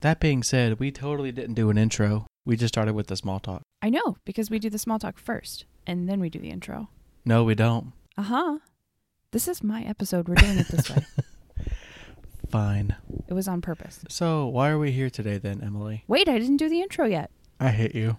That being said, we totally didn't do an intro. We just started with the small talk. I know, because we do the small talk first and then we do the intro. No, we don't. Uh huh. This is my episode. We're doing it this way. Fine. It was on purpose. So, why are we here today then, Emily? Wait, I didn't do the intro yet. I hate you.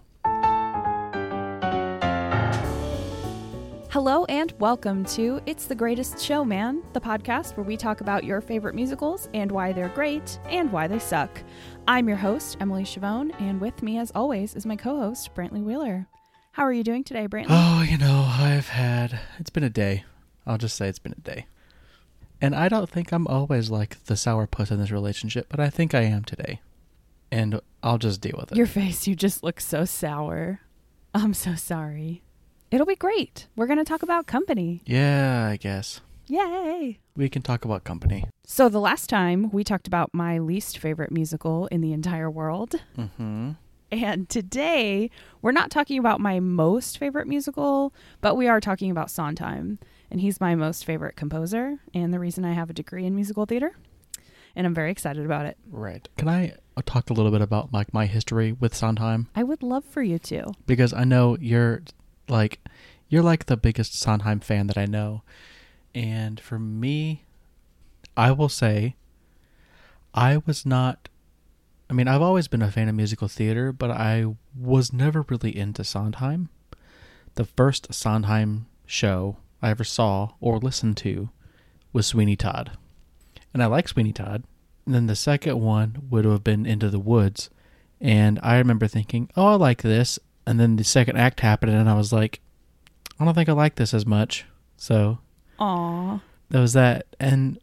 Hello and welcome to It's the Greatest Show, Man, the podcast where we talk about your favorite musicals and why they're great and why they suck. I'm your host, Emily Chavone, and with me, as always, is my co host, Brantley Wheeler. How are you doing today, Brantley? Oh, you know, I've had. It's been a day. I'll just say it's been a day. And I don't think I'm always like the sourpuss in this relationship, but I think I am today. And I'll just deal with it. Your face, you just look so sour. I'm so sorry. It'll be great. We're going to talk about company. yeah, I guess. Yay! We can talk about company. So, the last time we talked about my least favorite musical in the entire world. Mm-hmm. And today, we're not talking about my most favorite musical, but we are talking about Sondheim. And he's my most favorite composer, and the reason I have a degree in musical theater. And I'm very excited about it. Right. Can I uh, talk a little bit about like my history with Sondheim? I would love for you to. because I know you're like you're like the biggest Sondheim fan that I know. And for me, I will say I was not I mean, I've always been a fan of musical theater, but I was never really into Sondheim. The first Sondheim show I ever saw or listened to was Sweeney Todd. And I like Sweeney Todd. And then the second one would have been Into the Woods. And I remember thinking, oh, I like this. And then the second act happened, and I was like, I don't think I like this as much. So Aw. that was that. And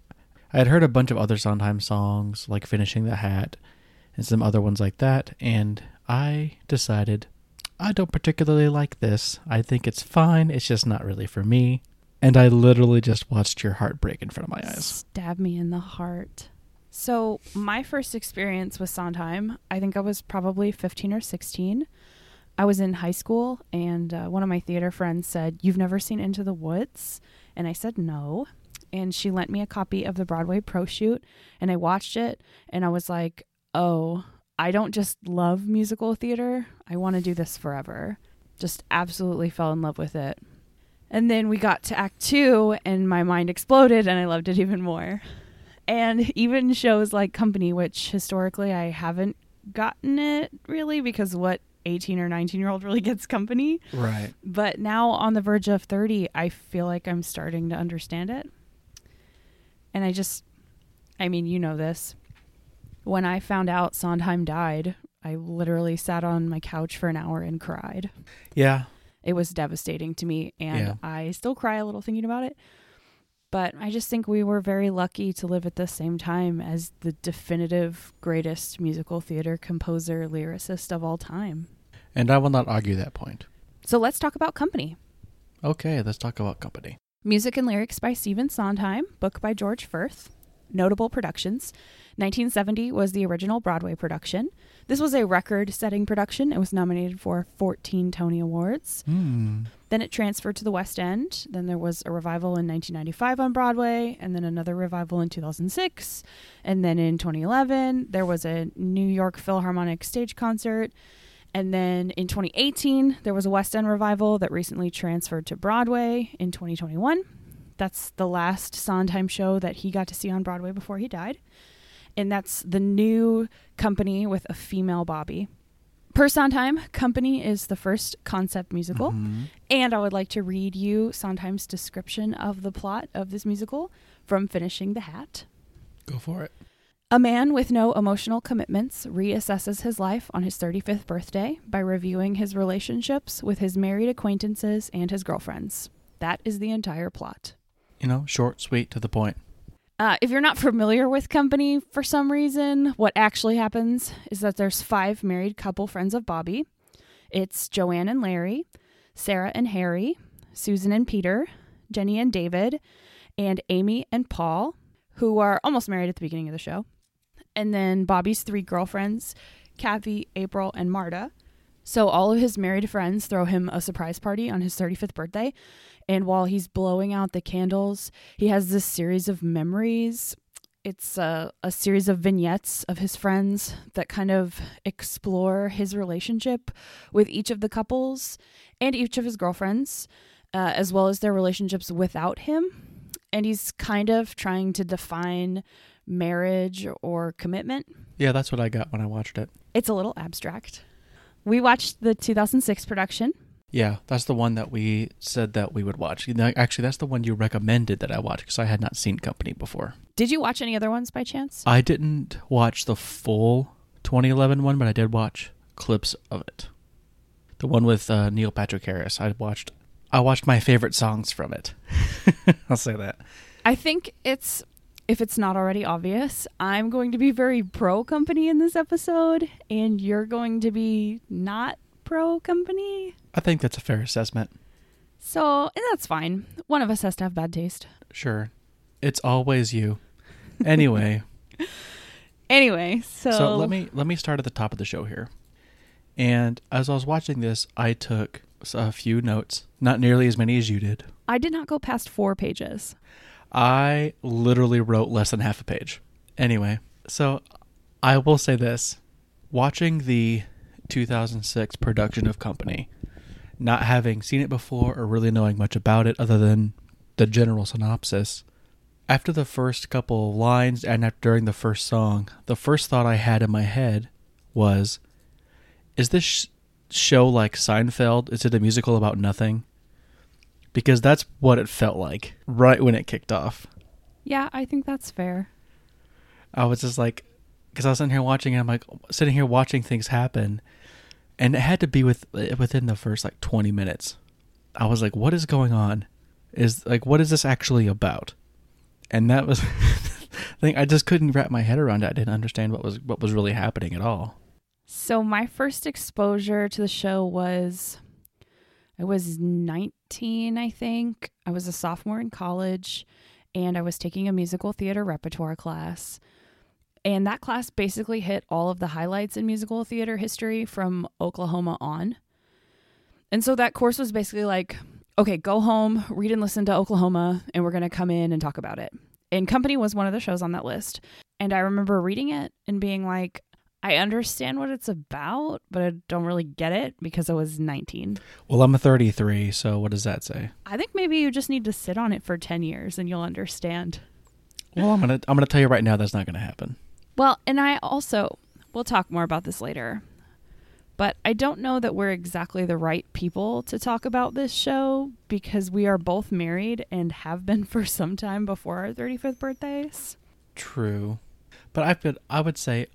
I had heard a bunch of other Sondheim songs, like Finishing the Hat and some other ones like that. And I decided, I don't particularly like this. I think it's fine. It's just not really for me. And I literally just watched your heart break in front of my eyes. Stab me in the heart. So, my first experience with Sondheim, I think I was probably 15 or 16. I was in high school, and uh, one of my theater friends said, You've never seen Into the Woods? And I said, No. And she lent me a copy of the Broadway Pro Shoot, and I watched it, and I was like, Oh, I don't just love musical theater. I want to do this forever. Just absolutely fell in love with it. And then we got to Act Two, and my mind exploded, and I loved it even more. And even shows like Company, which historically I haven't gotten it really because what 18 or 19 year old really gets company. Right. But now on the verge of 30, I feel like I'm starting to understand it. And I just, I mean, you know this. When I found out Sondheim died, I literally sat on my couch for an hour and cried Yeah. it was devastating to me and Yeah. I still cry a little thinking about it. But I just think we were very lucky to live at the same time as the definitive greatest musical theater composer lyricist of all time. And I will not argue that point. So let's talk about Company. Okay, let's talk about company. Music and lyrics by Stephen Sondheim, book by George Furth. Notable productions. 1970 was the original Broadway production. This was a record setting production. It was nominated for 14 Tony Awards. Hmm. Then it transferred to the West End. Then there was a revival in 1995 on Broadway, and then another revival in 2006. And then in 2011, there was a New York Philharmonic stage concert. And then in 2018, there was a West End revival that recently transferred to Broadway in 2021. That's the last Sondheim show that he got to see on Broadway before he died. And that's the new company with a female Bobby. Per Sondheim, Company is the first concept musical. Mhm. And I would like to read you Sondheim's description of the plot of this musical from Finishing the Hat. Go for it. A man with no emotional commitments reassesses his life on his 35th birthday by reviewing his relationships with his married acquaintances and his girlfriends. That is the entire plot. You know, short, sweet, to the point. Uh, if you're not familiar with Company for some reason, what actually happens is that there's five married couple friends of Bobby. It's Joanne and Larry, Sarah and Harry, Susan and Peter, Jenny and David, and Amy and Paul, who are almost married at the beginning of the show. And then Bobby's three girlfriends, Kathy, April, and Marta. So all of his married friends throw him a surprise party on his 35th birthday. And while he's blowing out the candles, he has this series of memories It's a, a series of vignettes of his friends that kind of explore his relationship with each of the couples and each of his girlfriends, uh, as well as their relationships without him. And he's kind of trying to define marriage or commitment. Yeah, that's what I got when I watched it. It's a little abstract. We watched the 2006 production. Yeah, that's the one that we said that we would watch. Actually, that's the one you recommended that I watch because I had not seen Company before. Did you watch any other ones by chance? I didn't watch the full 2011 one, but I did watch clips of it. The one with uh, Neil Patrick Harris. I watched. I watched my favorite songs from it. I'll say that. I think it's if it's not already obvious, I'm going to be very pro company in this episode, and you're going to be not pro company. I think that's a fair assessment. So and that's fine. One of us has to have bad taste. Sure. It's always you. Anyway, Anyway, so, so let me let me start at the top of the show here. And as I was watching this, I took a few notes, not nearly as many as you did. I did not go past four pages. I literally wrote less than half a page. Anyway, so I will say this watching the 2006 production of Company, not having seen it before or really knowing much about it other than the general synopsis, after the first couple of lines and after, during the first song, the first thought I had in my head was Is this sh- show like Seinfeld? Is it a musical about nothing? Because that's what it felt like right when it kicked off. Yeah, I think that's fair. I was just like, because I was sitting here watching, and I'm like sitting here watching things happen, and it had to be with eh, within the first like 20 minutes. I was like, what is going on? Is like, what is this actually about? And that was, I think I just couldn't wrap my head around it. I didn't understand what was what was really happening at all. So my first exposure to the show was I was 19, I think. I was a sophomore in college and I was taking a musical theater repertoire class. And that class basically hit all of the highlights in musical theater history from Oklahoma on. And so that course was basically like, okay, go home, read and listen to Oklahoma, and we're going to come in and talk about it. And Company was one of the shows on that list. And I remember reading it and being like, I understand what it's about, but I don't really get it because I was 19. Well, I'm a 33, so what does that say? I think maybe you just need to sit on it for 10 years and you'll understand. Well, I'm gonna I'm gonna tell you right now that's not gonna happen. Well, and I also, we'll talk more about this later, but I don't know that we're exactly the right people to talk about this show because we are both married and have been for some time before our 35th birthdays. True, but I could I would say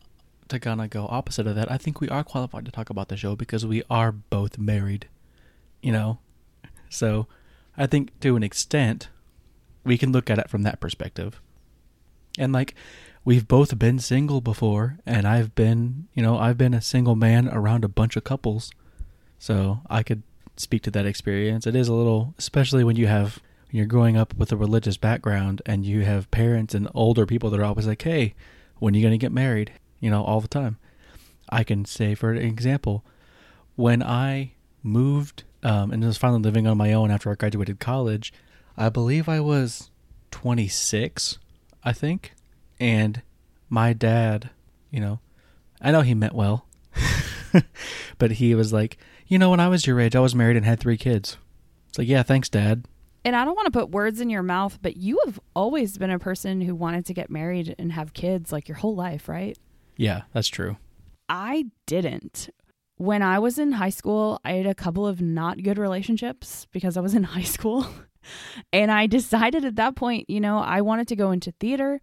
to of go opposite of that. I think we are qualified to talk about the show because we are both married. You know, so I think to an extent we can look at it from that perspective. And like we've both been single before and I've been, you know, I've been a single man around a bunch of couples. So I could speak to that experience. It is a little especially when you have when you're growing up with a religious background and you have parents and older people that are always like, "Hey, when are you going to get married?" You know, all the time. I can say for an example, when I moved um, and was finally living on my own after I graduated college, I believe I was 26, I think. And my dad, you know, I know he meant well, but he was like, you know, when I was your age, I was married and had three kids. It's like, yeah, thanks, dad. And I don't want to put words in your mouth, but you have always been a person who wanted to get married and have kids like your whole life, right? Yeah, that's true. I didn't. When I was in high school, I had a couple of not good relationships because I was in high school. and I decided at that point, you know, I wanted to go into theater.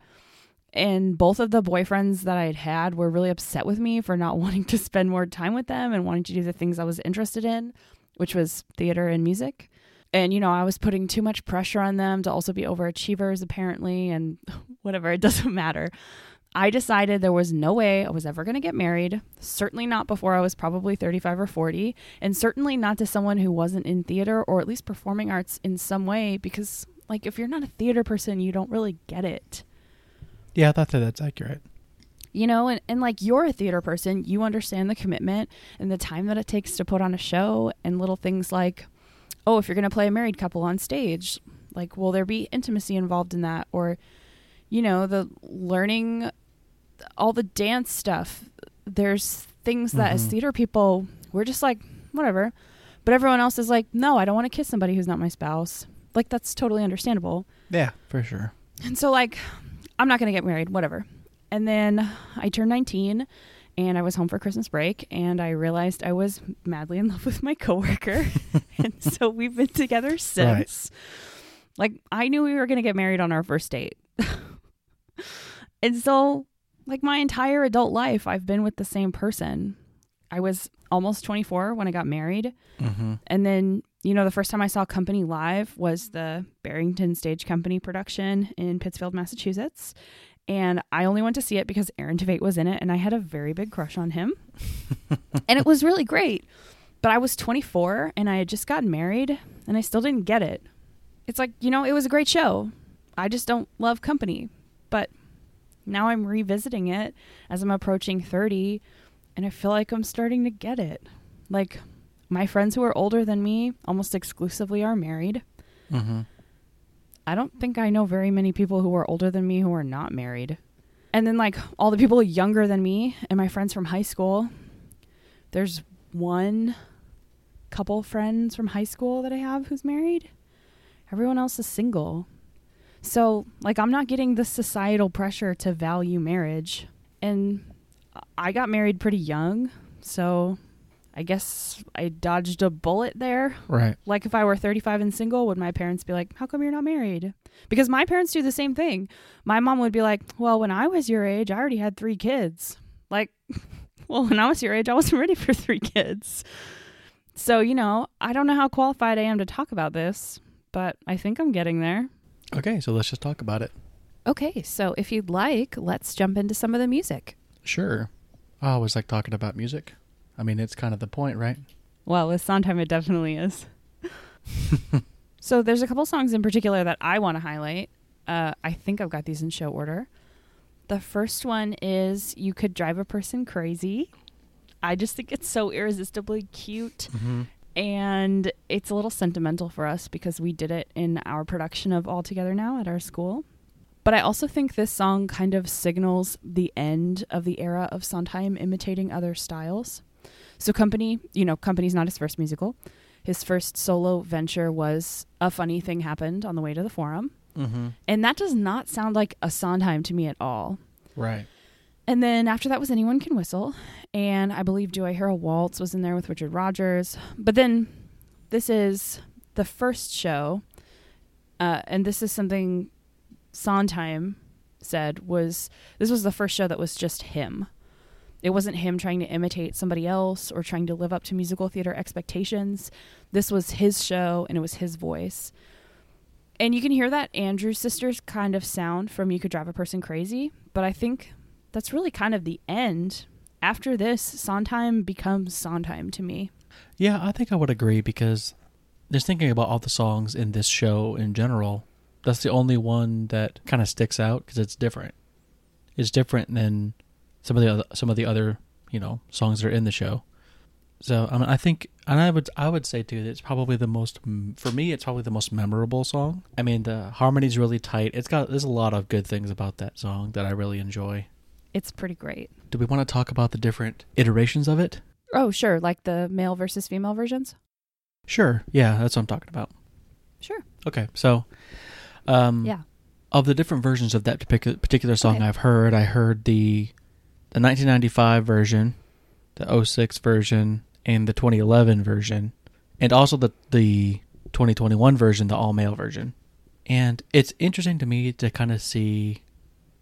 And both of the boyfriends that I had had were really upset with me for not wanting to spend more time with them and wanting to do the things I was interested in, which was theater and music. And, you know, I was putting too much pressure on them to also be overachievers, apparently, and whatever, it doesn't matter. I decided there was no way I was ever going to get married, certainly not before I was probably 35 or 40, and certainly not to someone who wasn't in theater or at least performing arts in some way because like if you're not a theater person, you don't really get it. Yeah, that's that's accurate. You know, and, and like you're a theater person, you understand the commitment and the time that it takes to put on a show and little things like, oh, if you're going to play a married couple on stage, like will there be intimacy involved in that or you know, the learning all the dance stuff. There's things that as Mhm. theater people, we're just like, whatever. But everyone else is like, no, I don't want to kiss somebody who's not my spouse. Like, that's totally understandable. Yeah, for sure. And so, like, I'm not going to get married, whatever. And then I turned 19 and I was home for Christmas break and I realized I was madly in love with my coworker. and so we've been together since. Like, I knew we were going to get married on our first date. and so, like, my entire adult life, I've been with the same person. I was almost 24 when I got married. Mm-hmm. And then, you know, the first time I saw Company live was the Barrington Stage Company production in Pittsfield, Massachusetts. And I only went to see it because Aaron Tveit was in it and I had a very big crush on him. and it was really great. But I was 24 and I had just gotten married and I still didn't get it. It's like, you know, it was a great show. I just don't love Company. But now I'm revisiting it as I'm approaching 30 and I feel like I'm starting to get it. Like, my friends who are older than me almost exclusively are married. Mm-hmm. I don't think I know very many people who are older than me who are not married. And then, like, all the people younger than me and my friends from high school, there's one couple friends from high school that I have who's married. Everyone else is single. So, like, I'm not getting the societal pressure to value marriage. And I got married pretty young. So, I guess I dodged a bullet there. Right. Like if I were 35 and single, would my parents be like, "How come you're not married?" Because my parents do the same thing. My mom would be like, "Well, when I was your age, I already had 3 kids." Like, well, when I was your age, I wasn't ready for 3 kids. So, you know, I don't know how qualified I am to talk about this, but I think I'm getting there. Okay, so let's just talk about it. Okay, so if you'd like, let's jump into some of the music. Sure. I always like talking about music. I mean, it's kind of the point, right? Well, with Sondheim, it definitely is. so there's a couple songs in particular that I want to highlight. Uh, I think I've got these in show order. The first one is "You Could Drive a Person Crazy." I just think it's so irresistibly cute, Mm-hmm. And it's a little sentimental for us because we did it in our production of All Together Now at our school. But I also think this song kind of signals the end of the era of Sondheim imitating other styles. So Company, you know, Company's not his first musical. His first solo venture was A Funny Thing Happened on the Way to the Forum. Mm-hmm. And that does not sound like a Sondheim to me at all. Right. And then after that was Anyone Can Whistle. And I believe Do I Hear a Waltz was in there with Richard Rodgers. But then this is the first show. Uh, and this is something Sondheim said was this was the first show that was just him. It wasn't him trying to imitate somebody else or trying to live up to musical theater expectations. This was his show and it was his voice. And you can hear that Andrews Sisters kind of sound from You Could Drive a Person Crazy, but I think that's really kind of the end. After this, Sondheim becomes Sondheim to me. Yeah, I think I would agree because just thinking about all the songs in this show in general, that's the only one that kind of sticks out because it's different. It's different than some of the other some of the other you know songs that are in the show. So I mean, I think, and I would I would say too that it's probably the most for me. It's probably the most memorable song. I mean, the harmony's really tight. It's got there's a lot of good things about that song that I really enjoy. It's pretty great. Do we want to talk about the different iterations of it? Oh, sure, like the male versus female versions? Sure. Yeah, that's what I'm talking about. Sure. Okay, so um, Yeah. of the different versions of that particular song Okay. I've heard, I heard the the 1995 version, the 06 version, and the 2011 version, and also the the 2021 version, the all male version. And it's interesting to me to kind of see.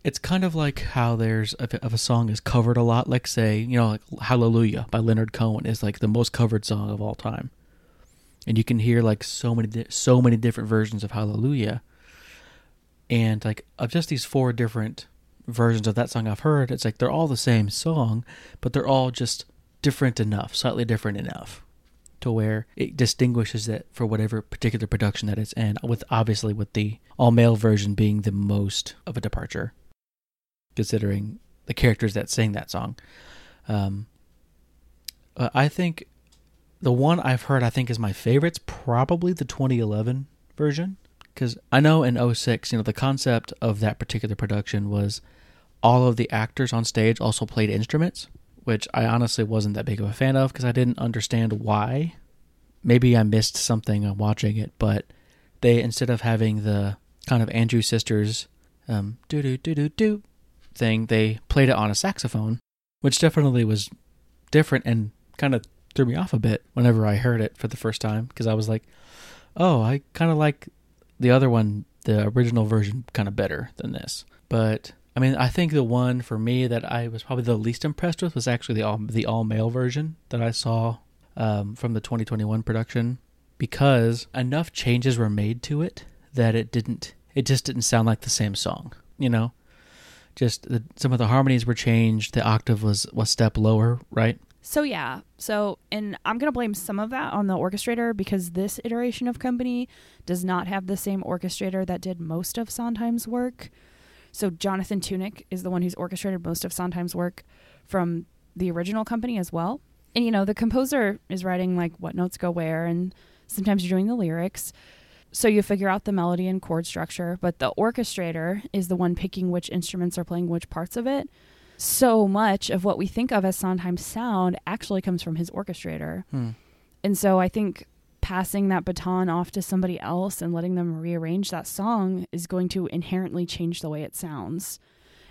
It's kind of like how there's if, a song is covered a lot, like say you know like Hallelujah by Leonard Cohen is like the most covered song of all time, and you can hear like so many so many different versions of Hallelujah. And like of just these four different versions of that song I've heard, it's like they're all the same song, but they're all just different enough, slightly different enough to where it distinguishes it for whatever particular production that it's in, with obviously with the all male version being the most of a departure, considering the characters that sing that song. Um, uh, I think the one I've heard I think is my favorite's probably the 2011 version because I know in 06, you know, the concept of that particular production was all of the actors on stage also played instruments, which I honestly wasn't that big of a fan of because I didn't understand why. Maybe I missed something on watching it, but they instead of having the kind of Andrew Sisters um, do do do do do thing, they played it on a saxophone, which definitely was different and kind of threw me off a bit whenever I heard it for the first time because I was like, oh, I kind of like the other one, the original version, kind of better than this. But I mean, I think the one for me that I was probably the least impressed with was actually the all the all male version that I saw um, from the 2021 production because enough changes were made to it that it didn't it just didn't sound like the same song you know just the, some of the harmonies were changed the octave was was step lower right So yeah. So and I'm gonna blame some of that on the orchestrator because this iteration of company does not have the same orchestrator that did most of Sondheim's work. So Jonathan Tunick is the one who's orchestrated most of Sondheim's work from the original company as well. And you know, the composer is writing like what notes go where and sometimes you're doing the lyrics. So you figure out the melody and chord structure, but the orchestrator is the one picking which instruments are playing which parts of it so much of what we think of as Sondheim's sound actually comes from his orchestrator. hmm. And so I think passing that baton off to somebody else and letting them rearrange that song is going to inherently change the way it sounds.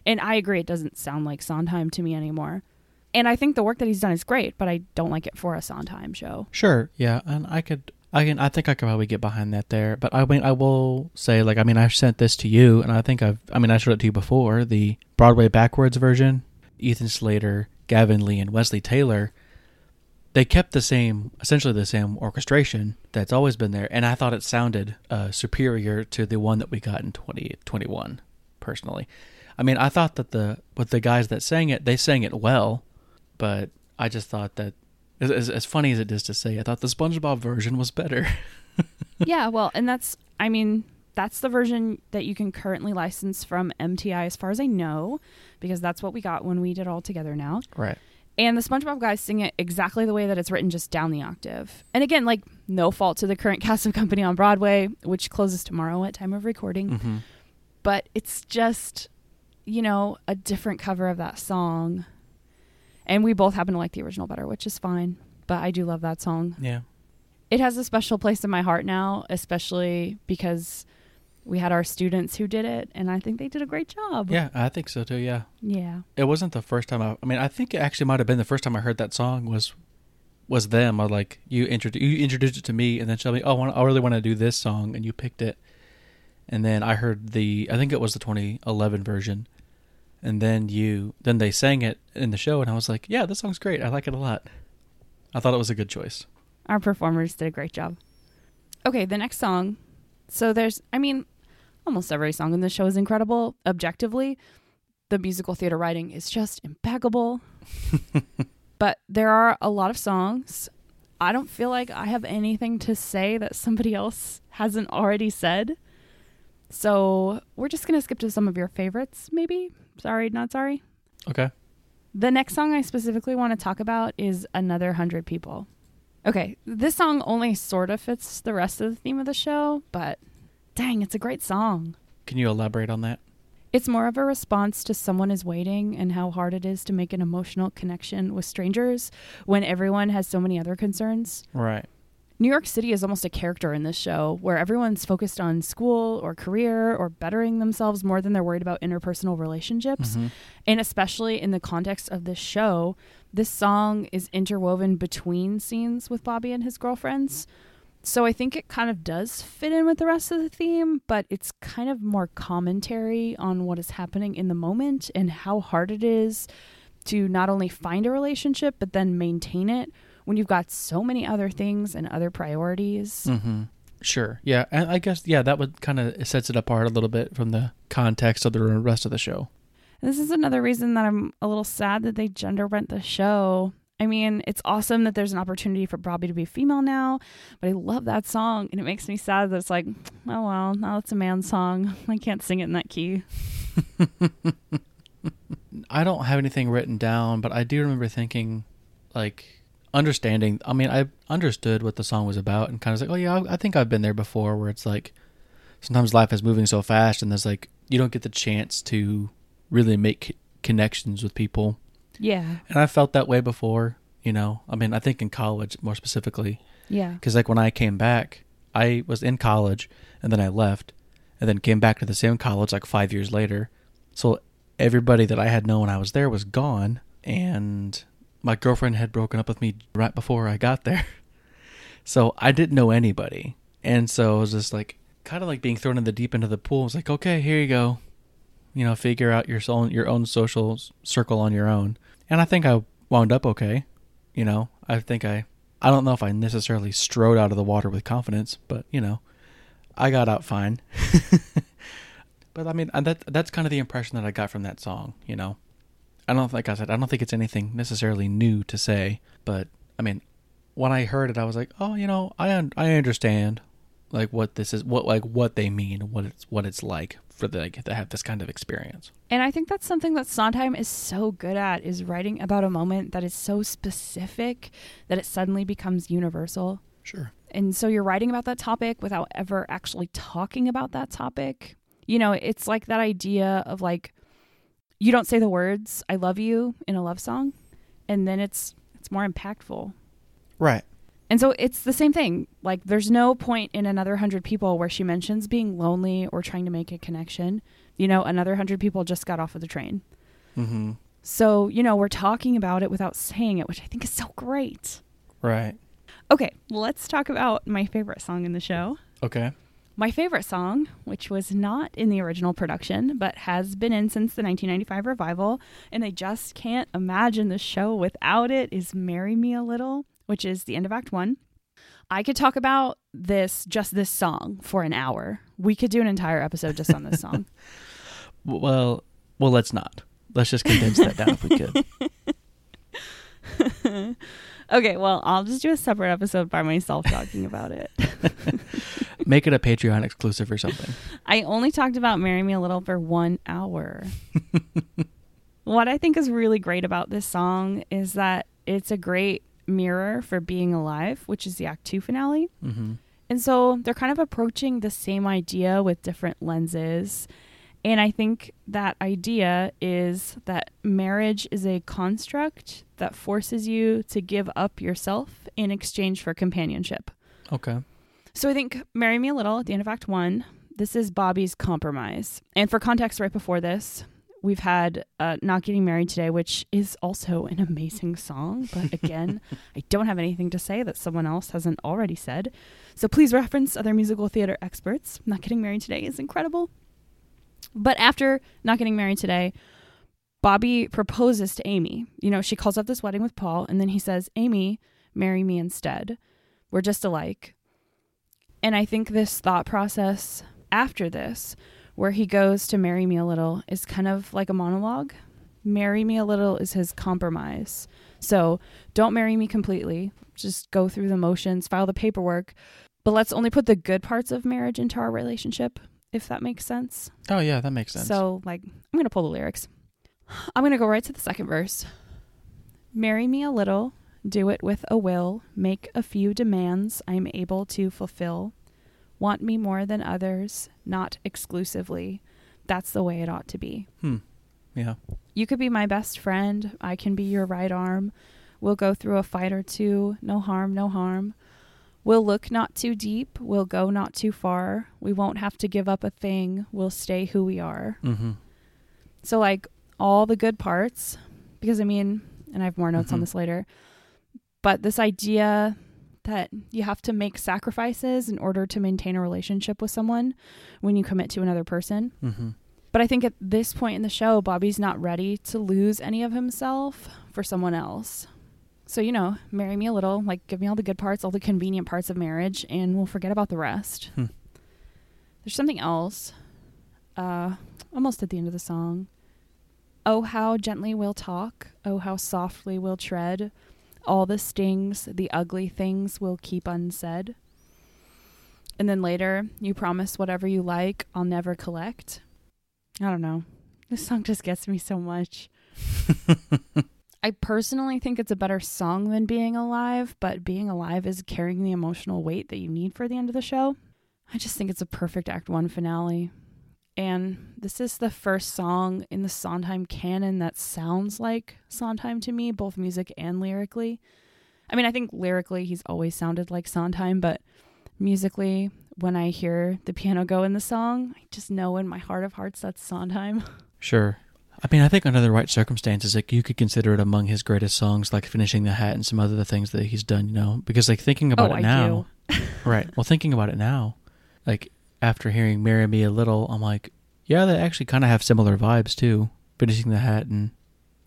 And I agree, it doesn't sound like Sondheim to me anymore. And I think the work that he's done is great, but I don't like it for a Sondheim show. sure yeah and i could i can i think i could probably get behind that there but i mean i will say like i mean i sent this to you and i think i've i mean i showed it to you before the broadway backwards version ethan slater gavin lee and wesley taylor. They kept the same essentially the same orchestration that's always been there and i thought it sounded uh, superior to the one that we got in 2021 personally. I mean i thought that the with the guys that sang it they sang it well but i just thought that as, as, as funny as it is to say i thought the spongebob version was better yeah, well, and that's, I mean, that's the version that you can currently license from MTI as far as I know, because that's what we got when we did All Together Now. right And the SpongeBob guys sing it exactly the way that it's written, just down the octave. And again, like no fault to the current cast of company on Broadway, which closes tomorrow at time of recording. mm-hmm. But it's just, you know, a different cover of that song. And we both happen to like the original better, which is fine. But I do love that song. yeah It has a special place in my heart now, especially because we had our students who did it, and I think they did a great job. yeah i think so too yeah Yeah. it wasn't the first time I, I mean i think it actually might have been the first time i heard that song was was them i like you introduced you introduced it to me and then Shelby oh I, wanna- I really want to do this song and you picked it and then i heard the i think it was the 2011 version and then you then they sang it in the show and i was like yeah this song's great i like it a lot i thought it was a good choice Our performers did a great job. Okay, the next song. So there's, I mean, almost every song in the show is incredible. Objectively, the musical theater writing is just impeccable. but there are a lot of songs. I don't feel like I have anything to say that somebody else hasn't already said. So we're just going to skip to some of your favorites, maybe. Sorry, not sorry. okay The next song I specifically want to talk about is Another Hundred People. Okay, this song only sort of fits the rest of the theme of the show, but dang, it's a great song. can you elaborate on that It's more of a response to someone is waiting and how hard it is to make an emotional connection with strangers when everyone has so many other concerns. right New York City is almost a character in this show where everyone's focused on school or career or bettering themselves more than they're worried about interpersonal relationships. Mhm. And especially in the context of this show, this song is interwoven between scenes with Bobby and his girlfriends. So I think it kind of does fit in with the rest of the theme, but it's kind of more commentary on what is happening in the moment and how hard it is to not only find a relationship, but then maintain it when you've got so many other things and other priorities. Mm-hmm. Sure. Yeah, and I guess yeah, that would kind of sets it apart a little bit from the context of the rest of the show. This is another reason that I'm a little sad that they gender bent the show. I mean, it's awesome that there's an opportunity for Bobby to be female now, but I love that song, and it makes me sad that it's like, oh well, now it's a man's song. I can't sing it in that key. I don't have anything written down, but I do remember thinking, like, understanding. I mean, I understood what the song was about, and kind of like, oh yeah, I, I think I've been there before, where it's like sometimes life is moving so fast and there's like you don't get the chance to really make c- connections with people. Yeah. And I felt that way before, you know. I mean, I think in college more specifically Yeah. because like when I came back, I was in college and then I left and then came back to the same college like 5 years later. So everybody that I had known when I was there was gone and my girlfriend had broken up with me right before I got there. So I didn't know anybody. And so it was just like kind of like being thrown in the deep end of the pool. It was like, okay, here you go. You know, figure out your own your own social circle on your own. And I think I wound up okay. You know, I think I I don't know if I necessarily strode out of the water with confidence, but you know, I got out fine. but I mean, that that's kind of the impression that I got from that song. You know, I don't like I said, I don't think it's anything necessarily new to say, but I mean, when I heard it, I was like, oh, you know, I un- I understand like what this is, what like what they mean, what it's what it's like for the like, to have this kind of experience. And I think that's something that Sondheim is so good at is writing about a moment that is so specific that it suddenly becomes universal. Sure. And so you're writing about that topic without ever actually talking about that topic. You know, it's like that idea of like you don't say the words I love you in a love song and then it's it's more impactful. Right. And so it's the same thing. Like there's no point in another 100 people where she mentions being lonely or trying to make a connection. You know, another 100 people just got off of the train. Mm-hmm. So, you know, we're talking about it without saying it, which I think is so great. Right. Okay, let's talk about my favorite song in the show. Okay. My favorite song, which was not in the original production, but has been in since the 1995 revival, and I just can't imagine the show without it, is Marry Me a Little, which is the end of Act One. I could talk about this, just this song, for an hour. We could do an entire episode just on this song. Well, well, let's not. Let's just condense that down if we could. okay, well, I'll just do a separate episode by myself talking about it. Make it a Patreon exclusive or something. I only talked about Marry Me a Little for one hour. what I think is really great about this song is that it's a great mirror for being alive, which is the Act Two finale. Mm-hmm. And so they're kind of approaching the same idea with different lenses. And I think that idea is that marriage is a construct that forces you to give up yourself in exchange for companionship. Okay. So I think Marry Me a Little at the end of Act One, this is Bobby's compromise. And for context, right before this, we've had uh, Not Getting Married Today, which is also an amazing song. But again, I don't have anything to say that someone else hasn't already said. So please reference other musical theater experts. Not Getting Married Today is incredible. But after Not Getting Married Today, Bobby proposes to Amy. You know, she calls up this wedding with Paul, and then he says, Amy, marry me instead. We're just alike. And I think this thought process after this, where he goes to marry me a little, is kind of like a monologue. Marry me a little is his compromise. So don't marry me completely. Just go through the motions, file the paperwork. But let's only put the good parts of marriage into our relationship, if that makes sense. Oh yeah, that makes sense. So, like, I'm going to pull the lyrics. I'm going to go right to the second verse. Marry me a little, do it with a will, make a few demands I'm able to fulfill. Want me more than others, not exclusively. That's the way it ought to be. hmm. Yeah. You could be my best friend. I can be your right arm. We'll go through a fight or two. No harm, no harm. We'll look not too deep. We'll go not too far. We won't have to give up a thing. We'll stay who we are. Mm-hmm. So, like, all the good parts, because I mean, and I have more notes on Mhm. this later, but this idea that you have to make sacrifices in order to maintain a relationship with someone when you commit to another person. Mm-hmm. But I think at this point in the show, Bobby's not ready to lose any of himself for someone else. So, you know, marry me a little, like give me all the good parts, all the convenient parts of marriage, and we'll forget about the rest. Hmm. There's something else, uh, almost at the end of the song. Oh, how gently we'll talk. Oh, how softly we'll tread. All the stings, the ugly things we'll keep unsaid. And then later, you promise whatever you like, I'll never collect. I don't know. This song just gets me so much. I personally think it's a better song than Being Alive, but Being Alive is carrying the emotional weight that you need for the end of the show. I just think it's a perfect Act One finale. And this is the first song in the Sondheim canon that sounds like Sondheim to me, both music and lyrically. I mean, I think lyrically he's always sounded like Sondheim, but musically, when I hear the piano go in the song, I just know in my heart of hearts that's Sondheim. Sure. I mean, I think under the right circumstances, like you could consider it among his greatest songs, like finishing the hat and some other things that he's done. You know, because like thinking about Oh, it I now, right? Well, thinking about it now, like after hearing "Marry Me a Little," I'm like, yeah, they actually kind of have similar vibes too. Finishing the hat and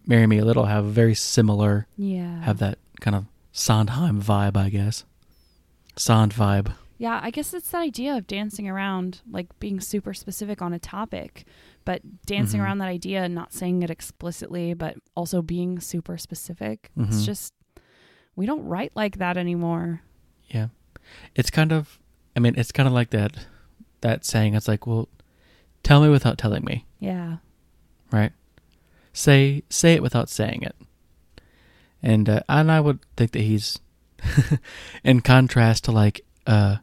"Marry Me a Little" have very similar, Yeah. have that kind of Sondheim vibe, I guess. Sond vibe. Yeah, I guess it's that idea of dancing around, like being super specific on a topic, but dancing Mhm. around that idea and not saying it explicitly, but also being super specific. It's Mhm. just, we don't write like that anymore. Yeah. It's kind of I mean, it's kind of like that that saying it's like, well, tell me without telling me, Yeah. right? Say say it without saying it. And uh, and I would think that he's in contrast to like uh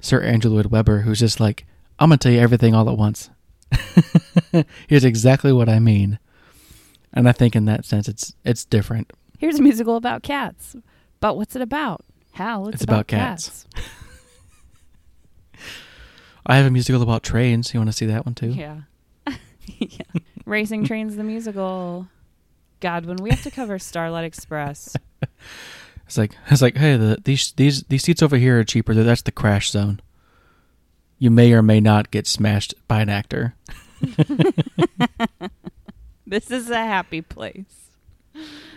Sir Andrew Lloyd Webber who's just like, I'm going to tell you everything all at once. Here's exactly what I mean. And I think in that sense it's it's different. Here's a musical about cats. But what's it about? Hal, it's, It's about cats. I have a musical about trains. You want to see that one too? Yeah. yeah. Racing Trains the musical. God, when we have to cover Starlight Express. It's like it's like, hey, the these these these seats over here are cheaper. That's the crash zone. You may or may not get smashed by an actor. This is a happy place.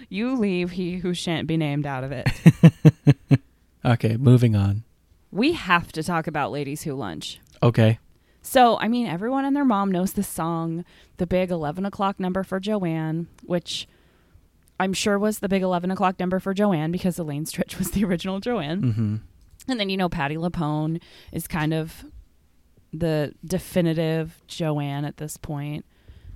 You leave he who shan't be named out of it. Okay, moving on. we have to talk about Ladies Who Lunch. Okay. So, I mean, everyone and their mom knows the song, the big 11 o'clock number for Joanne, which I'm sure was the big 11 o'clock number for Joanne because Elaine Stritch was the original Joanne. Mm-hmm. And then, you know, Patti LuPone is kind of the definitive Joanne at this point.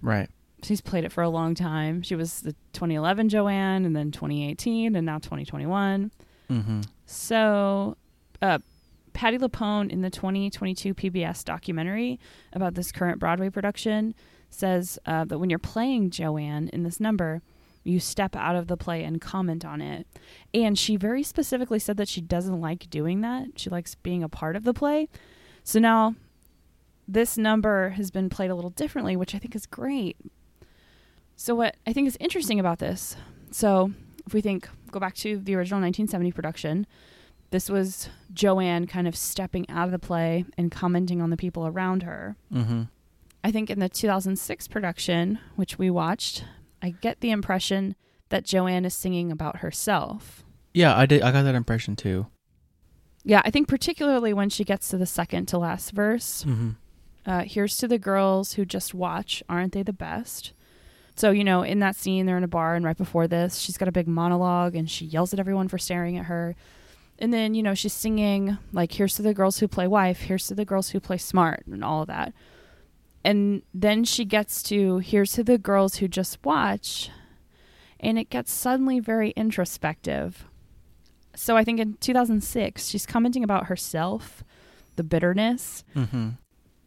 Right. She's played it for a long time. She was the 2011 Joanne and then 2018 and now 2021. Mm-hmm. So, uh, Patti LuPone in the 2022 PBS documentary about this current Broadway production says uh, that when you're playing Joanne in this number, you step out of the play and comment on it. And she very specifically said that she doesn't like doing that. She likes being a part of the play. So now this number has been played a little differently, which I think is great. So, what I think is interesting about this, so if we think, go back to the original 1970 production, this was Joanne kind of stepping out of the play and commenting on the people around her. Mm-hmm. I think in the 2006 production, which we watched, I get the impression that Joanne is singing about herself. Yeah, I did. I got that impression too. Yeah, I think particularly when she gets to the second to last verse. Mm-hmm. Uh, here's to the girls who just watch. Aren't they the best? So, you know, in that scene, they're in a bar, and right before this, she's got a big monologue and she yells at everyone for staring at her. And then, you know, she's singing, like, here's to the girls who play wife, here's to the girls who play smart, and all of that. And then she gets to, here's to the girls who just watch. And it gets suddenly very introspective. So I think in 2006, she's commenting about herself, the bitterness, Mm-hmm.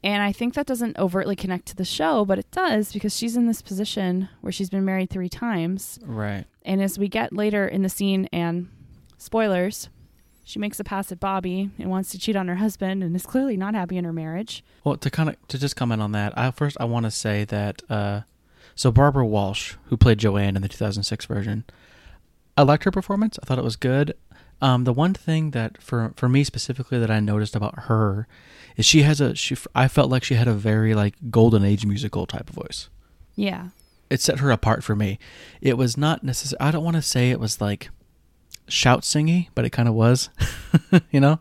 And I think that doesn't overtly connect to the show, but it does because she's in this position where she's been married three times. Right. And as we get later in the scene, and spoilers, she makes a pass at Bobby and wants to cheat on her husband and is clearly not happy in her marriage. Well, to kind of to just comment on that, I first I want to say that uh, so Barbara Walsh, who played Joanne in the 2006 version, I liked her performance. I thought it was good. Um, the one thing that for for me specifically that I noticed about her is she has a she. I felt like she had a very like golden age musical type of voice. Yeah. It set her apart for me. It was not necessary. I don't want to say it was like shout singy, but it kind of was. you know.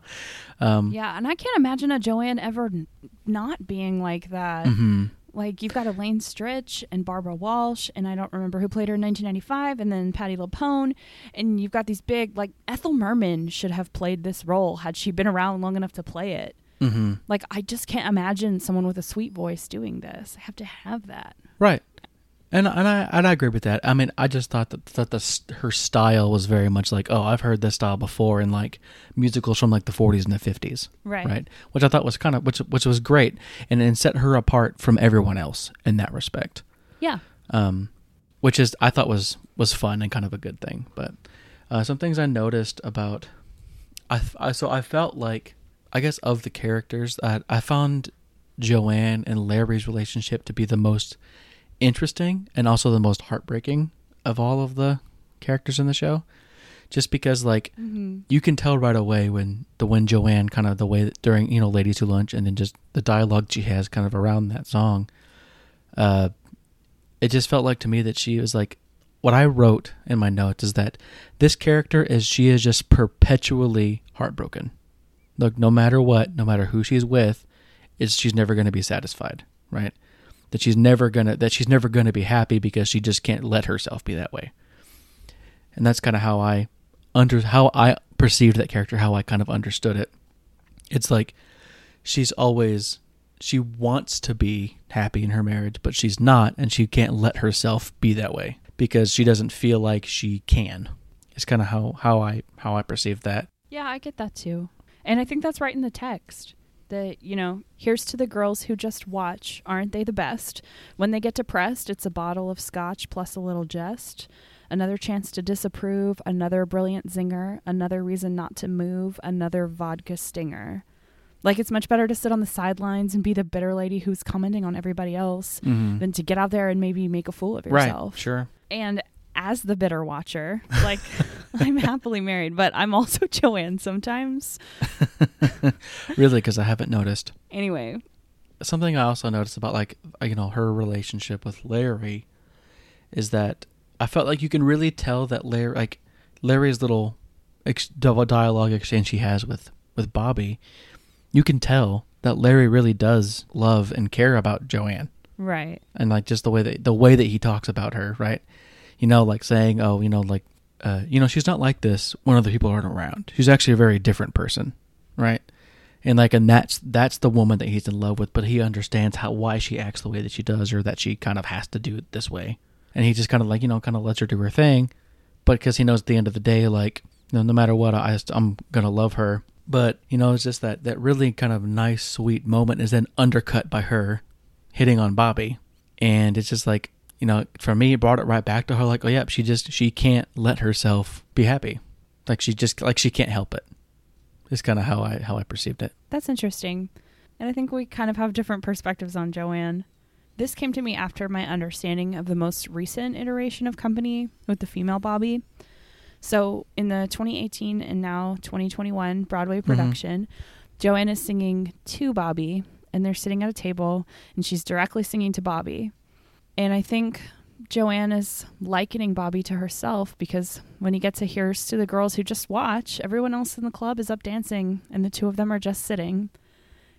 Um, Yeah. And I can't imagine a Joanne ever n- not being like that. mhm. Like you've got Elaine Stritch and Barbara Walsh, and I don't remember who played her in 1995, and then Patti LuPone, and you've got these big like Ethel Merman should have played this role had she been around long enough to play it. Mhm. Like I just can't imagine someone with a sweet voice doing this. I have to have that. Right. And and I and I agree with that. I mean, I just thought that that the her style was very much like, oh, I've heard this style before in like musicals from like the 40s and the 50s, Right. right? Which I thought was kind of which which was great, and and set her apart from everyone else in that respect. Yeah. Um, which is I thought was was fun and kind of a good thing. But uh, some things I noticed about, I, I so I felt like I guess of the characters that I found Joanne and Larry's relationship to be the most interesting and also the most heartbreaking of all of the characters in the show. Just because like Mm-hmm. you can tell right away when the when Joanne kind of the way that during you know Ladies Who Lunch and then just the dialogue she has kind of around that song, uh, it just felt like to me that she was like what I wrote in my notes is that this character is she is just perpetually heartbroken. Look, no matter what, no matter who she's with, is she's never going to be satisfied, right? That she's never gonna that she's never going to be happy because she just can't let herself be that way. And that's kind of how I under how I perceived that character, how I kind of understood it. It's like she's always she wants to be happy in her marriage, but she's not, and she can't let herself be that way because she doesn't feel like she can. It's kind of how how I how I perceive that. Yeah, I get that too. And I think that's right in the text. That, you know, here's to the girls who just watch. Aren't they the best? When they get depressed, it's a bottle of scotch plus a little jest. Another chance to disapprove, another brilliant zinger, another reason not to move, another vodka stinger. Like it's much better to sit on the sidelines and be the bitter lady who's commenting on everybody else Mm-hmm. than to get out there and maybe make a fool of yourself. Right. Sure. And as the bitter watcher, like I'm happily married, but I'm also Joanne sometimes. really, because I haven't noticed. Anyway, Something I also noticed about like you know her relationship with Larry is that I felt like you can really tell that Larry like Larry's little ex- dialogue exchange he has with with Bobby, you can tell that Larry really does love and care about Joanne. right. and like just the way that the way that he talks about her, right? You know, like saying, "Oh, you know, like, uh, you know, she's not like this when other people aren't around. She's actually a very different person, right?" And like, and that's that's the woman that he's in love with, but he understands how why she acts the way that she does, or that she kind of has to do it this way, and he just kind of like you know, kind of lets her do her thing, but because he knows at the end of the day, like, you know, no matter what, I I'm gonna love her. But you know, it's just that that really kind of nice, sweet moment is then undercut by her hitting on Bobby. And it's just like, you know, for me, it brought it right back to her like, oh, yeah, she just, she can't let herself be happy. Like she just, like she can't help it. It's kind of how I, how I perceived it. That's interesting. And I think we kind of have different perspectives on Joanne. This came to me after my understanding of the most recent iteration of Company with the female Bobby. So, in the 2018 and now 2021 Broadway mm-hmm. production, Joanne is singing to Bobby, and they're sitting at a table, and she's directly singing to Bobby. And I think Joanne is likening Bobby to herself because when he gets to here's to the girls who just watch, everyone else in the club is up dancing, and the two of them are just sitting.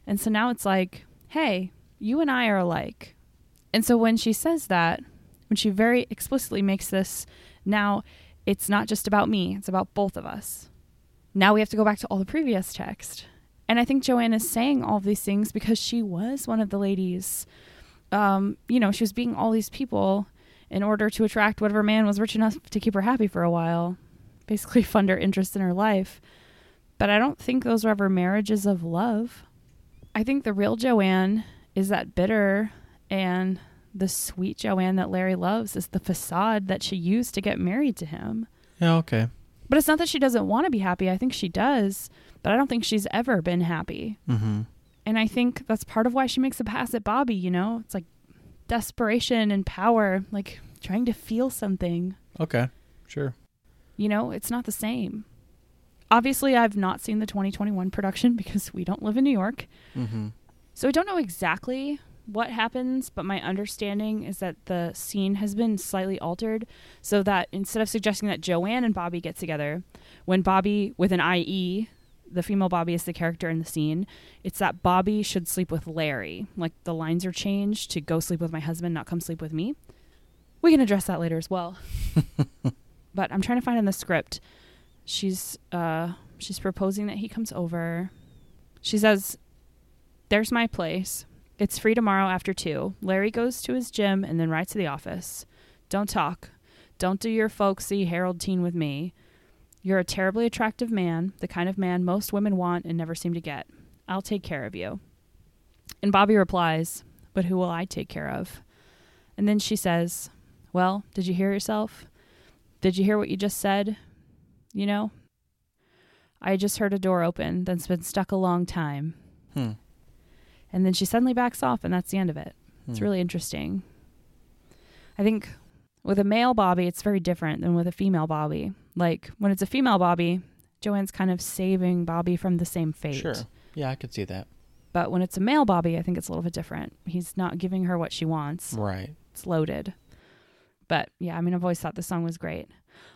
And so now it's like, hey, you and I are alike. And so when she says that, when she very explicitly makes this, now it's not just about me, it's about both of us. Now we have to go back to all the previous text. And I think Joanne is saying all of these things because she was one of the ladies. Um, you know, she was being all these people in order to attract whatever man was rich enough to keep her happy for a while, basically fund her interest in her life. But I don't think those were ever marriages of love. I think the real Joanne is that bitter and the sweet Joanne that Larry loves is the facade that she used to get married to him. Yeah. Okay. But it's not that she doesn't want to be happy. I think she does, but I don't think she's ever been happy. Mm-hmm. And I think that's part of why she makes a pass at Bobby, you know? It's like desperation and power, like trying to feel something. Okay. Sure. You know, it's not the same. Obviously, I've not seen the 2021 production because we don't live in New York. Mm-hmm. So I don't know exactly what happens, but my understanding is that the scene has been slightly altered so that instead of suggesting that Joanne and Bobby get together, when Bobby with an IE, the female Bobby is the character in the scene, it's that Bobby should sleep with Larry. Like the lines are changed to go sleep with my husband, not come sleep with me. We can address that later as well. but I'm trying to find in the script. She's uh she's proposing that he comes over. She says, "There's my place. It's free tomorrow after 2. Larry goes to his gym and then right to the office. Don't talk. Don't do your folksy Harold teen with me. You're a terribly attractive man, the kind of man most women want and never seem to get. I'll take care of you. And Bobby replies, But who will I take care of? And then she says, Well, did you hear yourself? Did you hear what you just said? You know? I just heard a door open that's been stuck a long time. Hmm. And then she suddenly backs off, and that's the end of it. It's Hmm. really interesting. I think with a male Bobby, it's very different than with a female Bobby. Like when it's a female Bobby, Joanne's kind of saving Bobby from the same fate. Sure. Yeah, I could see that. But when it's a male Bobby, I think it's a little bit different. He's not giving her what she wants. Right. It's loaded. But yeah, I mean, I've always thought the song was great.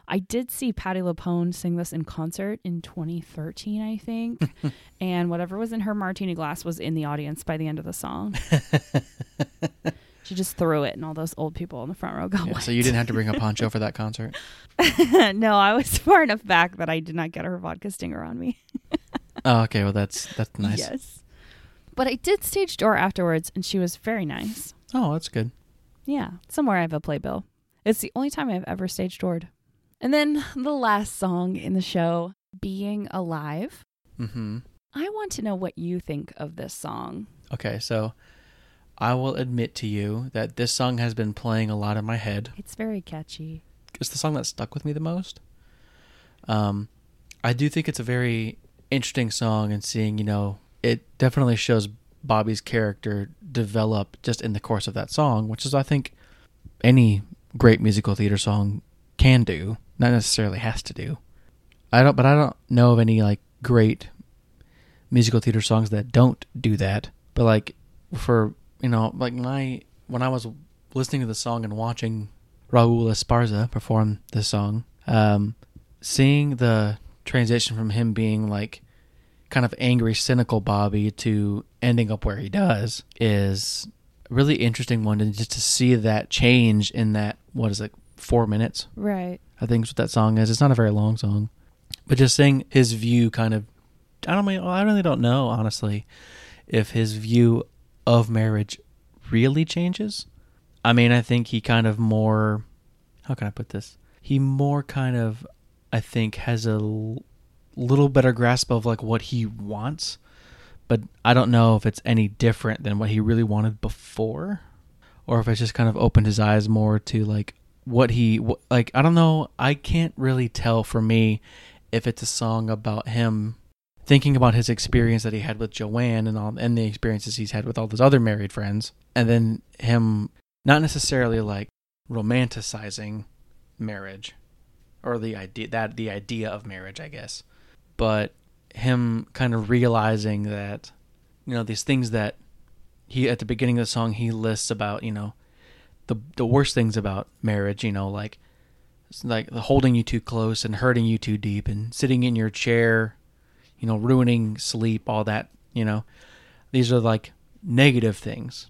I did see Patti LuPone sing this in concert in 2013, I think. and whatever was in her martini glass was in the audience by the end of the song. she just threw it, and all those old people in the front row go, Yeah, so you didn't have to bring a poncho for that concert. no, I was far enough back that I did not get her vodka stinger on me. Oh, okay. Well, that's that's nice. Yes. But I did stage door afterwards, and she was very nice. Oh, that's good. Yeah, somewhere I have a playbill. It's the only time I've ever stage doored. And then the last song in the show, Being Alive. Mm-hmm. I want to know what you think of this song. Okay, so I will admit to you that this song has been playing a lot in my head. It's very catchy. It's the song that stuck with me the most. Um, I do think it's a very interesting song, and seeing you know it definitely shows Bobby's character develop just in the course of that song, which is I think any great musical theater song can do, not necessarily has to do. I don't, but I don't know of any like great musical theater songs that don't do that. But like for you know, like my when I was listening to the song and watching Raul Esparza perform this song, um, seeing the transition from him being like kind of angry, cynical Bobby to ending up where he does is a really interesting one. And just to see that change in that, what is it, four minutes? Right. I think is what that song is. It's not a very long song, but just seeing his view kind of, I don't mean, I really don't know, honestly, if his view of marriage really changes. I mean, I think he kind of more, how can I put this? He more kind of, I think, has a l- little better grasp of like what he wants, but I don't know if it's any different than what he really wanted before, or if it's just kind of opened his eyes more to like what he wh- like. I don't know. I can't really tell for me if it's a song about him thinking about his experience that he had with Joanne and all and the experiences he's had with all those other married friends and then him not necessarily like romanticizing marriage or the idea that the idea of marriage I guess but him kind of realizing that you know these things that he at the beginning of the song he lists about you know the the worst things about marriage you know like like holding you too close and hurting you too deep and sitting in your chair you know ruining sleep all that you know these are like negative things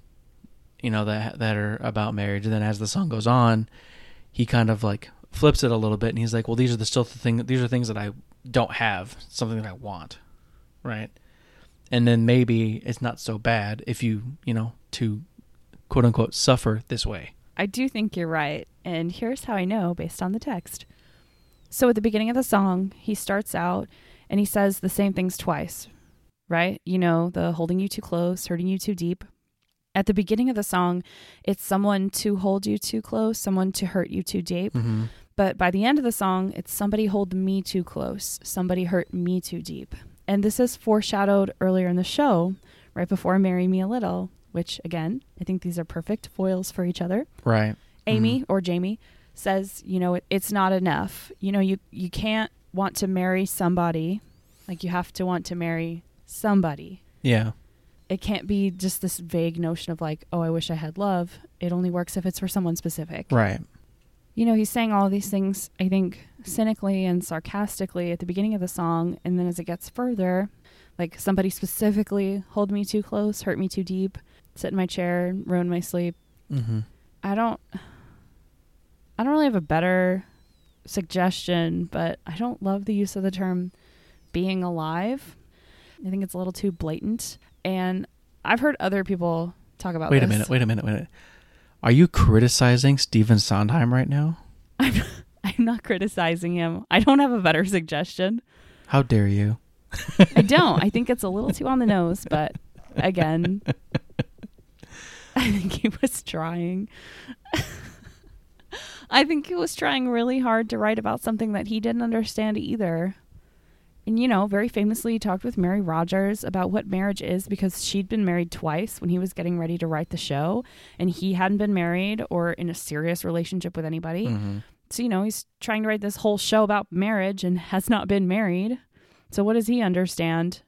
you know that that are about marriage and then as the song goes on he kind of like flips it a little bit and he's like well these are the still the thing these are things that I don't have something that I want right and then maybe it's not so bad if you you know to quote unquote suffer this way I do think you're right. And here's how I know based on the text. So at the beginning of the song, he starts out and he says the same things twice, right? You know, the holding you too close, hurting you too deep. At the beginning of the song, it's someone to hold you too close, someone to hurt you too deep. mm-hmm. But by the end of the song, it's somebody hold me too close, somebody hurt me too deep. And this is foreshadowed earlier in the show, right before Marry Me a Little, which again, I think these are perfect foils for each other. right Amy or Jamie says, you know, it, it's not enough. You know, you you can't want to marry somebody, like you have to want to marry somebody. yeah It can't be just this vague notion of like, oh, I wish I had love. It only works if it's for someone specific. right You know, he's saying all these things, I think, cynically and sarcastically at the beginning of the song, and then as it gets further, like somebody specifically hold me too close, hurt me too deep, sit in my chair, ruin my sleep. mm-hmm. I don't I don't really have a better suggestion, but I don't love the use of the term being alive. I think it's a little too blatant. And I've heard other people talk about Wait this. a minute. Wait a minute. Wait a minute. Are you criticizing Stephen Sondheim right now? I'm, I'm not criticizing him. I don't have a better suggestion. How dare you? I don't. I think it's a little too on the nose, but again, I think he was trying. I think he was trying really hard to write about something that he didn't understand either. And, you know, very famously, he talked with Mary Rodgers about what marriage is because she'd been married twice when he was getting ready to write the show, and he hadn't been married or in a serious relationship with anybody. hmm So, you know, he's trying to write this whole show about marriage and has not been married. So, what does he understand?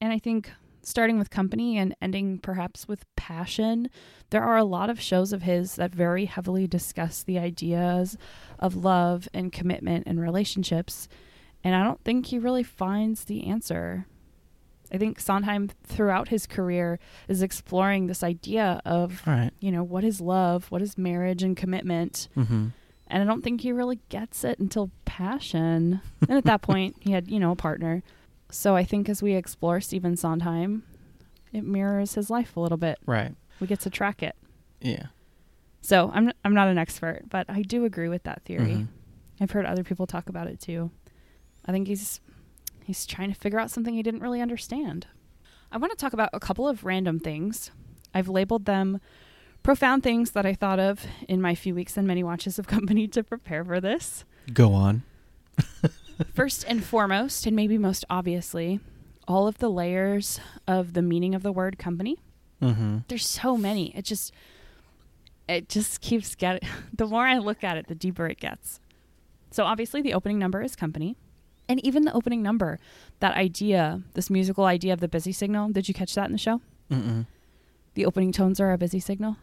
And I think starting with company and ending perhaps with passion, there are a lot of shows of his that very heavily discuss the ideas of love and commitment and relationships. And I don't think he really finds the answer. I think Sondheim, throughout his career, is exploring this idea of, right. you know, what is love? What is marriage and commitment? Mm-hmm. And I don't think he really gets it until passion. and at that point, he had, you know, a partner. So I think as we explore Stephen Sondheim, it mirrors his life a little bit. Right. We get to track it. Yeah. So I'm I'm not an expert, but I do agree with that theory. Mhm. I've heard other people talk about it too. I think he's he's trying to figure out something he didn't really understand. I want to talk about a couple of random things. I've labeled them profound things that I thought of in my few weeks and many watches of company to prepare for this. Go on. First and foremost, and maybe most obviously, all of the layers of the meaning of the word company. Mm-hmm. There's so many. It just it just keeps getting the more I look at it, the deeper it gets. So obviously the opening number is company. And even the opening number, that idea, this musical idea of the busy signal, did you catch that in the show? Mm-mm. The opening tones are a busy signal.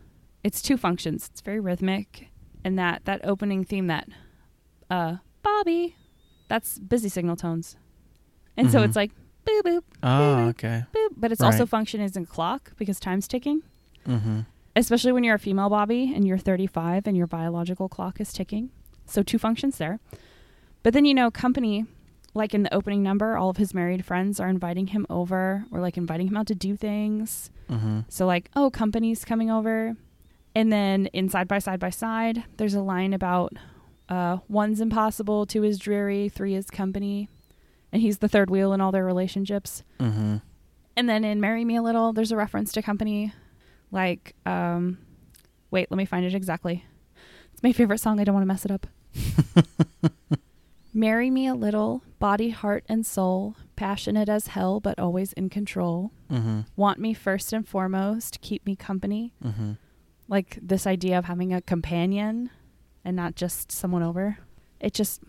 It's two functions. It's very rhythmic and that that opening theme that uh Bobby, that's busy signal tones. And so Mhm. it's like boop boop Oh, okay. boop, but it's also Right. function as a clock because time's ticking. Mm-hmm. especially when you're a female Bobby and you're 35 and your biological clock is ticking. So two functions there. But then you know, company, like in the opening number, all of his married friends are inviting him over or like inviting him out to do things. Mm-hmm. So like, oh, company's coming over. And then in side by side by side, there's a line about uh, one's impossible, two is dreary, three is company. And he's the third wheel in all their relationships. Mm-hmm. And then in Marry Me a Little, there's a reference to company. Like, um, wait, let me find it exactly. It's my favorite song. I don't want to mess it up. Marry me a little, body, heart, and soul, passionate as hell, but always in control. Mm-hmm. Want me first and foremost, keep me company. Mm-hmm. Like this idea of having a companion and not just someone over. It just,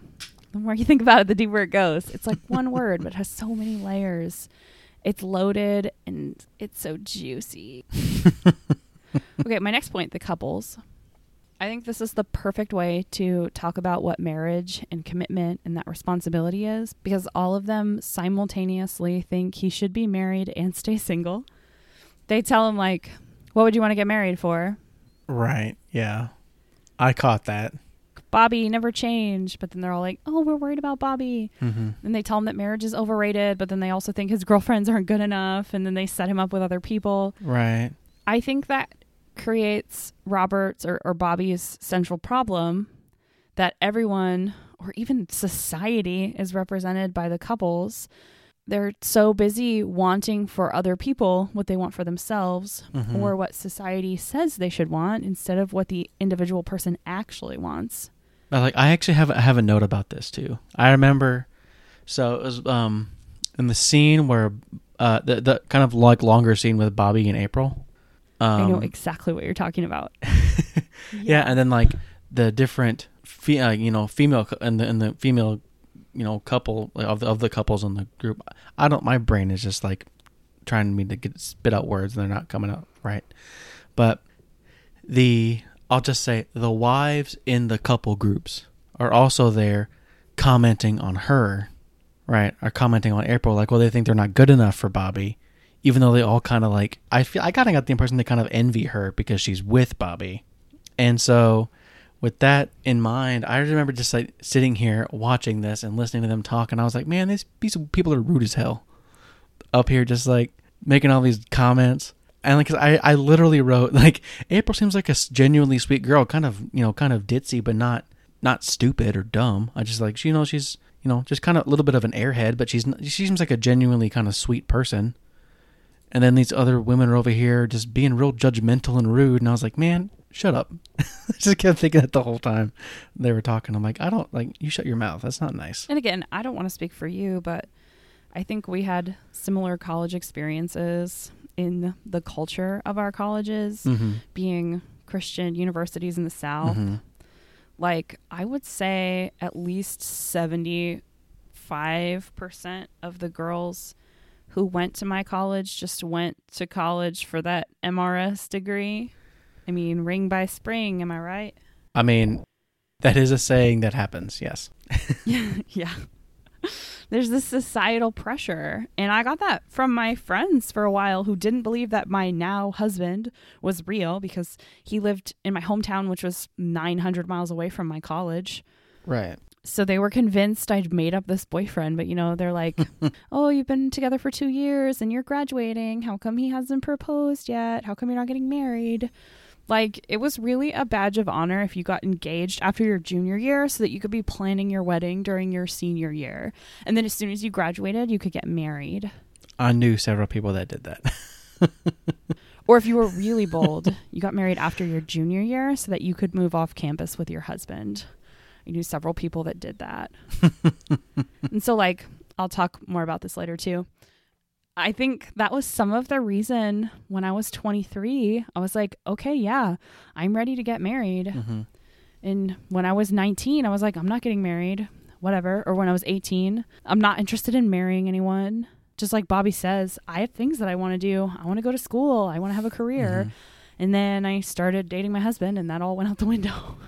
the more you think about it, the deeper it goes. It's like one word, but it has so many layers. It's loaded and it's so juicy. okay, my next point the couples. I think this is the perfect way to talk about what marriage and commitment and that responsibility is because all of them simultaneously think he should be married and stay single. They tell him, like, what would you want to get married for? Right. Yeah. I caught that. Bobby never changed. But then they're all like, oh, we're worried about Bobby. Mm-hmm. And they tell him that marriage is overrated, but then they also think his girlfriends aren't good enough. And then they set him up with other people. Right. I think that creates Robert's or, or Bobby's central problem that everyone or even society is represented by the couples. They're so busy wanting for other people what they want for themselves Mhm. or what society says they should want instead of what the individual person actually wants. I like I actually have I have a note about this too. I remember so it was um in the scene where uh the the kind of like longer scene with Bobby and April. Um, I know exactly what you're talking about. yeah. and then like the different fe- uh, you know female and the and the female you know couple of the of the couples in the group. I don't my brain is just like trying me to get spit out words and they're not coming out right. But the I'll just say the wives in the couple groups are also there commenting on her, right? Are commenting on April like, well, they think they're not good enough for Bobby, even though they all kind of like. I feel I kind of got the impression they kind of envy her because she's with Bobby, and so with that in mind, I remember just like sitting here watching this and listening to them talk, and I was like, man, these people are rude as hell. Up here, just like making all these comments. and like I I literally wrote like April seems like a genuinely sweet girl, kind of you know kind of ditzy, but not not stupid or dumb. I just like you know she's you know just kind of a little bit of an airhead, but she's she seems like a genuinely kind of sweet person. And then these other women are over here just being real judgmental and rude, and I was like, man, shut up. I just kept thinking that the whole time they were talking. I'm like, I don't like you. Shut your mouth. That's not nice. And again, I don't want to speak for you, but I think we had similar college experiences in the culture of our colleges, Mm-hmm. being Christian universities in the South. Mm-hmm. Like, I would say at least 75% of the girls who went to my college just went to college for that MRS degree. I mean, ring by spring, am I right? I mean, that is a saying that happens. Yes. yeah. There's this societal pressure. And I got that from my friends for a while who didn't believe that my now husband was real because he lived in my hometown, which was 900 miles away from my college. Right. So they were convinced I'd made up this boyfriend. But, you know, they're like, oh, you've been together for two years and you're graduating. How come he hasn't proposed yet? How come you're not getting married? Like, it was really a badge of honor if you got engaged after your junior year so that you could be planning your wedding during your senior year. And then as soon as you graduated, you could get married. I knew several people that did that. Or if you were really bold, you got married after your junior year so that you could move off campus with your husband. I knew several people that did that. and so, like, I'll talk more about this later too. I think that was some of the reason when I was 23, I was like, okay, yeah, I'm ready to get married. mm-hmm. And when I was 19, I was like, I'm not getting married, whatever. Or when I was 18, I'm not interested in marrying anyone. Just like Bobby says, I have things that I want to do. I want to go to school. I want to have a career. And then I started dating my husband, and that all went out the window.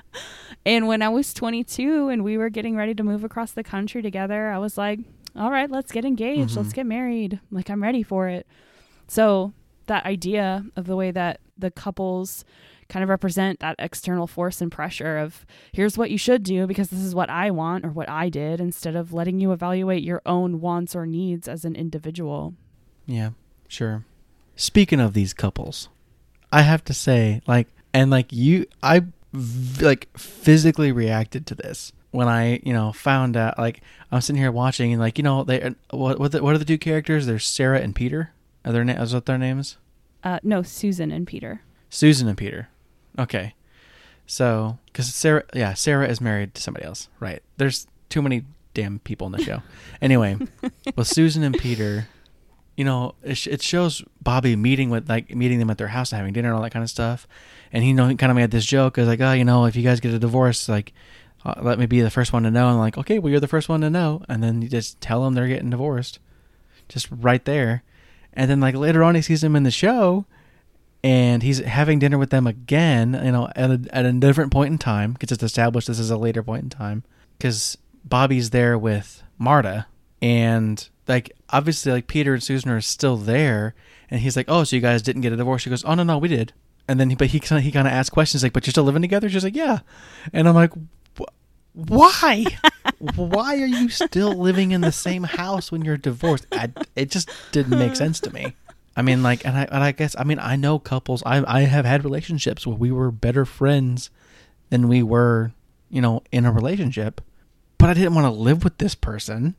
and when I was 22 and we were getting ready to move across the country together, I was like, all right, let's get engaged. Mhm. Let's get married. Like, I'm ready for it. So, that idea of the way that the couples kind of represent that external force and pressure of here's what you should do because this is what I want or what I did instead of letting you evaluate your own wants or needs as an individual. Yeah, sure. Speaking of these couples, I have to say, like, and like you, I v- like physically reacted to this when I, you know, found out. Like, I'm sitting here watching, and like, you know, they what what, the, what are the two characters? There's Sarah and Peter. Are their na- is what their names? Uh, no, Susan and Peter. Susan and Peter. Okay, so because Sarah, yeah, Sarah is married to somebody else, right? There's too many damn people in the show. anyway, with Susan and Peter, you know, it, sh- it shows Bobby meeting with like meeting them at their house, having dinner, and all that kind of stuff. And he you know he kind of made this joke, is like, oh, you know, if you guys get a divorce, like. Uh, let me be the first one to know. And like, okay, well, you're the first one to know. And then you just tell them they're getting divorced, just right there. And then like later on, he sees them in the show, and he's having dinner with them again, you know, at a, at a different point in time because it's established this is a later point in time because Bobby's there with Marta and like obviously like Peter and Susan are still there and he's like, oh, so you guys didn't get a divorce? She goes, oh no no we did, and then he, but he kind of he kind of asks questions like, but you're still living together? She's like, yeah, and I'm like, "Wh- why? why are you still living in the same house when you're divorced? I, it just didn't make sense to me. I mean, like, and I, and I guess, I mean, I know couples. I, I have had relationships where we were better friends than we were, you know, in a relationship. But I didn't want to live with this person,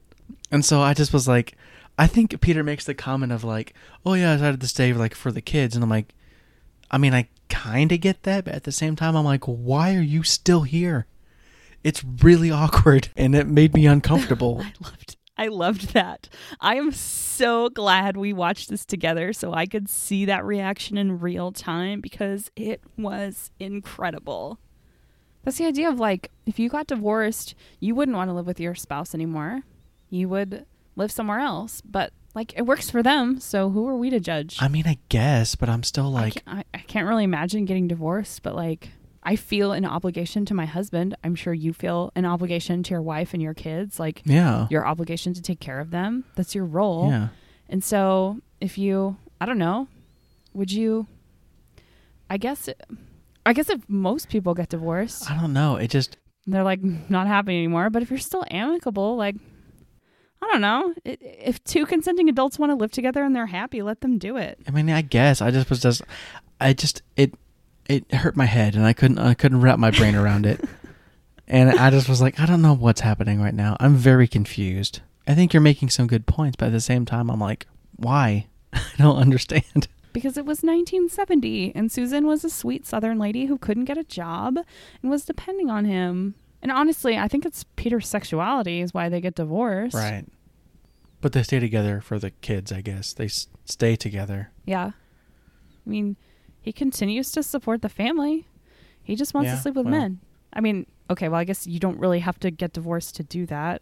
and so I just was like, I think Peter makes the comment of like, "Oh yeah, I decided to stay like for the kids," and I'm like, I mean, I kind of get that, but at the same time, I'm like, why are you still here? It's really awkward, and it made me uncomfortable. I loved I loved that. I am so glad we watched this together so I could see that reaction in real time because it was incredible. That's the idea of like if you got divorced, you wouldn't want to live with your spouse anymore. You would live somewhere else, but like it works for them, so who are we to judge? I mean, I guess, but I'm still I like, can't, I, I can't really imagine getting divorced, but like I feel an obligation to my husband. I'm sure you feel an obligation to your wife and your kids. Like yeah, your obligation to take care of them. That's your role. yeah. And so if you, I don't know, would you? I guess, I guess if most people get divorced, I don't know. It just, they're like not happy anymore. But if you're still amicable, like I don't know. I- If two consenting adults want to live together and they're happy, let them do it. I mean, I guess I just was just, I just it, it hurt my head, and I couldn't, I couldn't wrap my brain around it, and I just was like, I don't know what's happening right now. I'm very confused. I think you're making some good points, but at the same time, I'm like, why? I don't understand. Because it was 1970 and Susan was a sweet southern lady who couldn't get a job and was depending on him. And honestly, I think it's Peter's sexuality is why they get divorced. Right. But they stay together for the kids, I guess. They s- stay together. Yeah. I mean, he continues to support the family. He just wants Yeah, to sleep with well. men. I mean, okay, well, I guess you don't really have to get divorced to do that.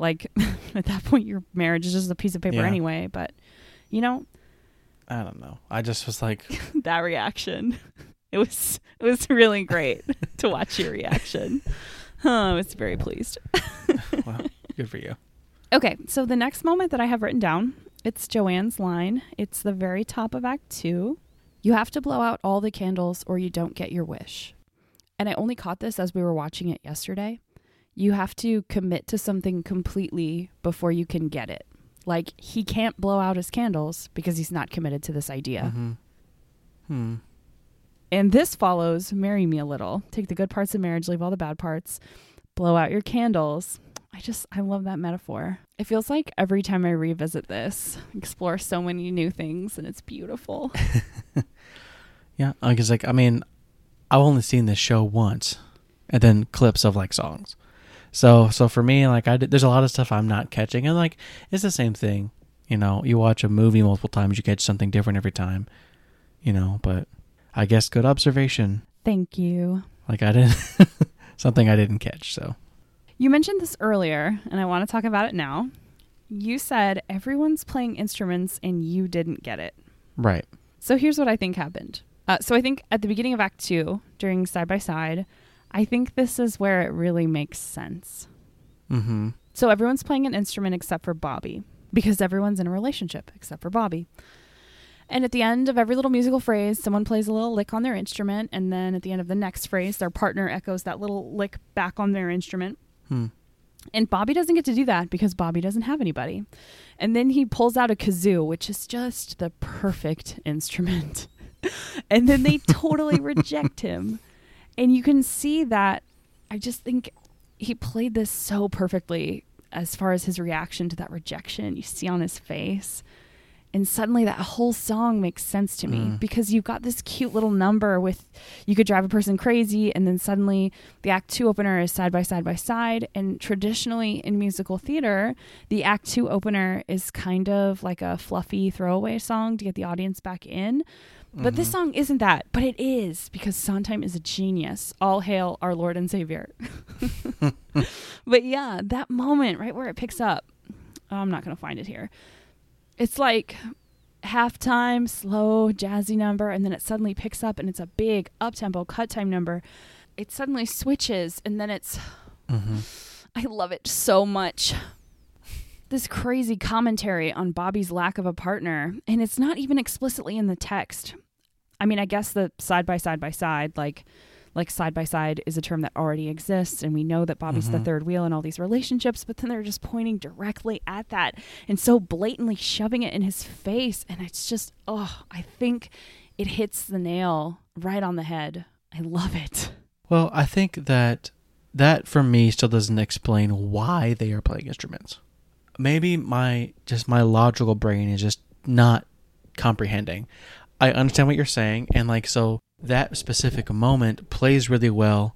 Like, at that point, your marriage is just a piece of paper Yeah. anyway. But, you know, I don't know. I just was like, that reaction. It was it was really great to watch your reaction. Oh, I was very pleased. well, good for you. Okay, so the next moment that I have written down, it's Joanne's line. It's the very top of Act Two. You have to blow out all the candles or you don't get your wish. And I only caught this as we were watching it yesterday. You have to commit to something completely before you can get it. Like he can't blow out his candles because he's not committed to this idea. hmm Hmm. And this follows Marry Me a Little. Take the good parts of marriage, leave all the bad parts, blow out your candles. I just, I love that metaphor. It feels like every time I revisit this, I explore so many new things and it's beautiful. Yeah, because like I mean, I've only seen this show once, and then clips of like songs. So so for me, like I did, there's a lot of stuff I'm not catching, and like it's the same thing. You know, you watch a movie multiple times, you catch something different every time. You know, but I guess good observation. Thank you. Like I didn't something I didn't catch. So You mentioned this earlier, and I want to talk about it now. You said everyone's playing instruments and you didn't get it. right. So here's what I think happened. Uh, so I think at the beginning of Act Two, during Side by Side, I think this is where it really makes sense. Mm-hmm. So everyone's playing an instrument except for Bobby because everyone's in a relationship except for Bobby. And at the end of every little musical phrase, someone plays a little lick on their instrument, and then at the end of the next phrase, their partner echoes that little lick back on their instrument. Hmm. And Bobby doesn't get to do that because Bobby doesn't have anybody. And then he pulls out a kazoo, which is just the perfect instrument. and then they totally reject him. And you can see that I just think he played this so perfectly as far as his reaction to that rejection you see on his face. And suddenly that whole song makes sense to me Mm. because you've got this cute little number with you could drive a person crazy and then suddenly the act 2 opener is side by side by side and traditionally in musical theater the act 2 opener is kind of like a fluffy throwaway song to get the audience back in but this Mhm. song isn't that, but it is because Sondheim is a genius. All hail our Lord and Savior. but yeah, that moment right where it picks up. I'm not going to find it here. It's like halftime, slow, jazzy number, and then it suddenly picks up and it's a big up tempo cut time number. It suddenly switches and then it's Mhm. I love it so much. This crazy commentary on Bobby's lack of a partner, and it's not even explicitly in the text. I mean, I guess the side by side by side, like like side by side is a term that already exists and we know that Bobby's the Mhm. third wheel in all these relationships, but then they're just pointing directly at that and so blatantly shoving it in his face and it's just oh, I think it hits the nail right on the head. I love it. Well, I think that that for me still doesn't explain why they are playing instruments. Maybe my just my logical brain is just not comprehending. I understand what you're saying and like so that specific moment plays really well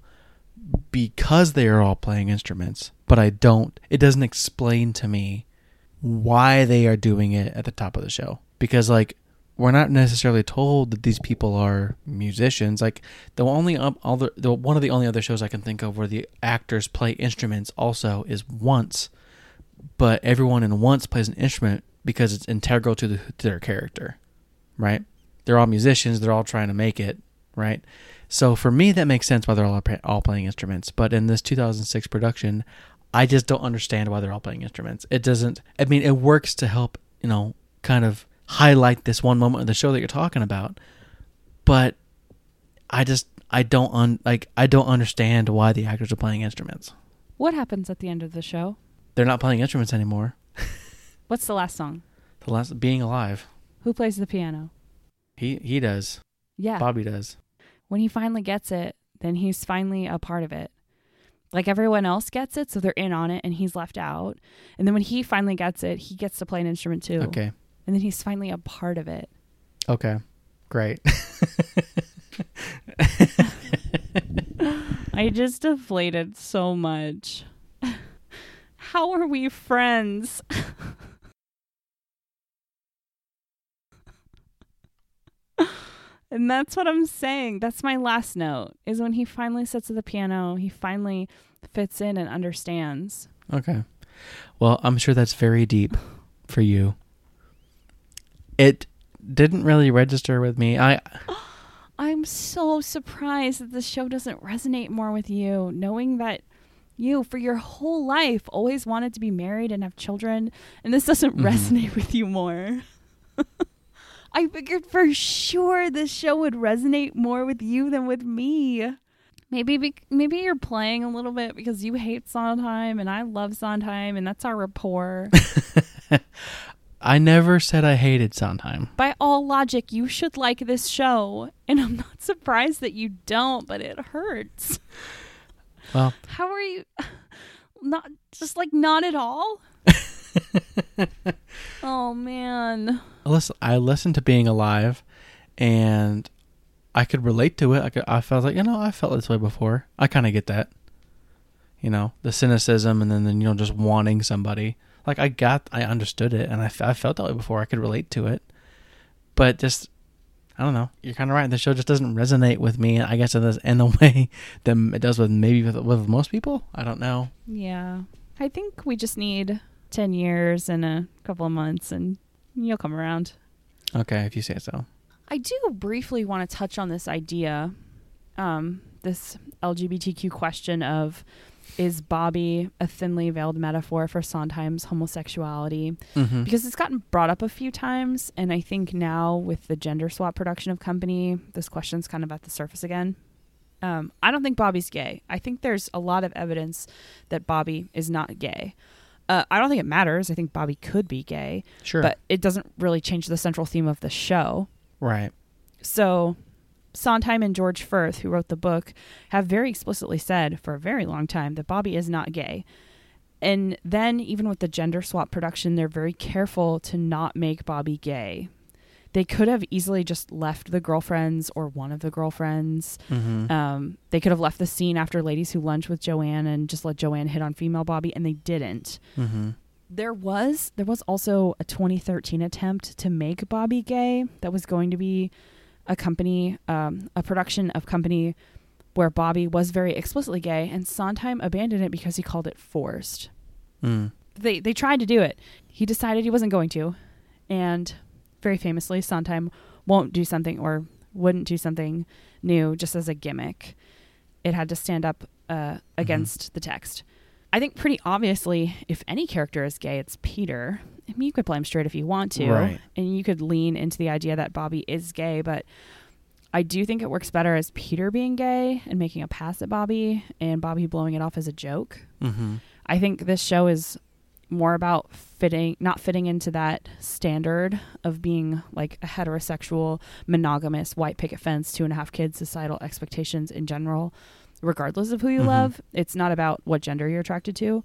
because they are all playing instruments, but I don't it doesn't explain to me why they are doing it at the top of the show because like we're not necessarily told that these people are musicians like the only other the one of the only other shows I can think of where the actors play instruments also is Once, but everyone in Once plays an instrument because it's integral to the to their character, right? They're all musicians. They're all trying to make it, right? So for me, that makes sense why they're all all playing instruments. But in this 2006 production, I just don't understand why they're all playing instruments. It doesn't. I mean, it works to help you know kind of highlight this one moment of the show that you're talking about, but I just I don't un, like I don't understand why the actors are playing instruments. What happens at the end of the show? They're not playing instruments anymore. What's the last song? The last being alive. Who plays the piano? He he does. Yeah. Bobby does. When he finally gets it, then he's finally a part of it. Like everyone else gets it, so they're in on it and he's left out. And then when he finally gets it, he gets to play an instrument too. Okay. And then he's finally a part of it. Okay. Great. I just deflated so much. How are we friends? and that's what I'm saying. That's my last note is when he finally sits at the piano, he finally fits in and understands. okay. Well, I'm sure that's very deep for you. It didn't really register with me. I I'm so surprised that the show doesn't resonate more with you, knowing that you, for your whole life, always wanted to be married and have children, and this doesn't Mhm. resonate with you more. I figured for sure this show would resonate more with you than with me. Maybe bec- maybe you're playing a little bit because you hate Sondheim and I love Sondheim, and that's our rapport. I never said I hated Sondheim. By all logic, you should like this show, and I'm not surprised that you don't, but it hurts. Well, How are you not just like not at all? oh man. I listen, I listened to Being Alive, and I could relate to it. I could, I felt like you know I felt this way before. I kind of get that. You know the cynicism, and then, then you know just wanting somebody. Like I got, I understood it, and I, I felt that way before. I could relate to it, but just I don't know. You're kind of right. The show just doesn't resonate with me. I guess in the in the way that it does with maybe with, with most people. I don't know. Yeah. I think we just need 10 years and a couple of months and you'll come around. Okay, if you say so. I do briefly want to touch on this idea, um, this LGBTQ question of is Bobby a thinly veiled metaphor for Sondheim's homosexuality? Mm-hmm. Because it's gotten brought up a few times, and I think now with the gender swap production of Company, this question's kind of at the surface again. Um, I don't think Bobby's gay. I think there's a lot of evidence that Bobby is not gay. Uh, I don't think it matters. I think Bobby could be gay, Sure. but it doesn't really change the central theme of the show. right. So, Sondheim and George Furth, who wrote the book, have very explicitly said for a very long time that Bobby is not gay. And then, even with the gender swap production, they're very careful to not make Bobby gay. They could have easily just left the girlfriends or one of the girlfriends. Mm-hmm. Um, they could have left the scene after Ladies Who Lunch with Joanne and just let Joanne hit on female Bobby, and they didn't mm-hmm. there was there was also a 2013 attempt to make Bobby gay that was going to be a company um, a production of company where Bobby was very explicitly gay and Sondheim abandoned it because he called it forced. Mm. They they tried to do it. He decided he wasn't going to and very famously Sondheim won't do something or wouldn't do something new just as a gimmick. It had to stand up uh, against the text. I think pretty obviously, if any character is gay, it's Peter. I mean, you could play him straight if you want to, Right. and you could lean into the idea that Bobby is gay. But I do think it works better as Peter being gay and making a pass at Bobby, and Bobby blowing it off as a joke. Mm-hmm. I think this show is more about fitting, not fitting into that standard of being like a heterosexual, monogamous, white picket fence, two and a half kids, societal expectations in general, regardless of who you Mhm. love. It's not about what gender you're attracted to.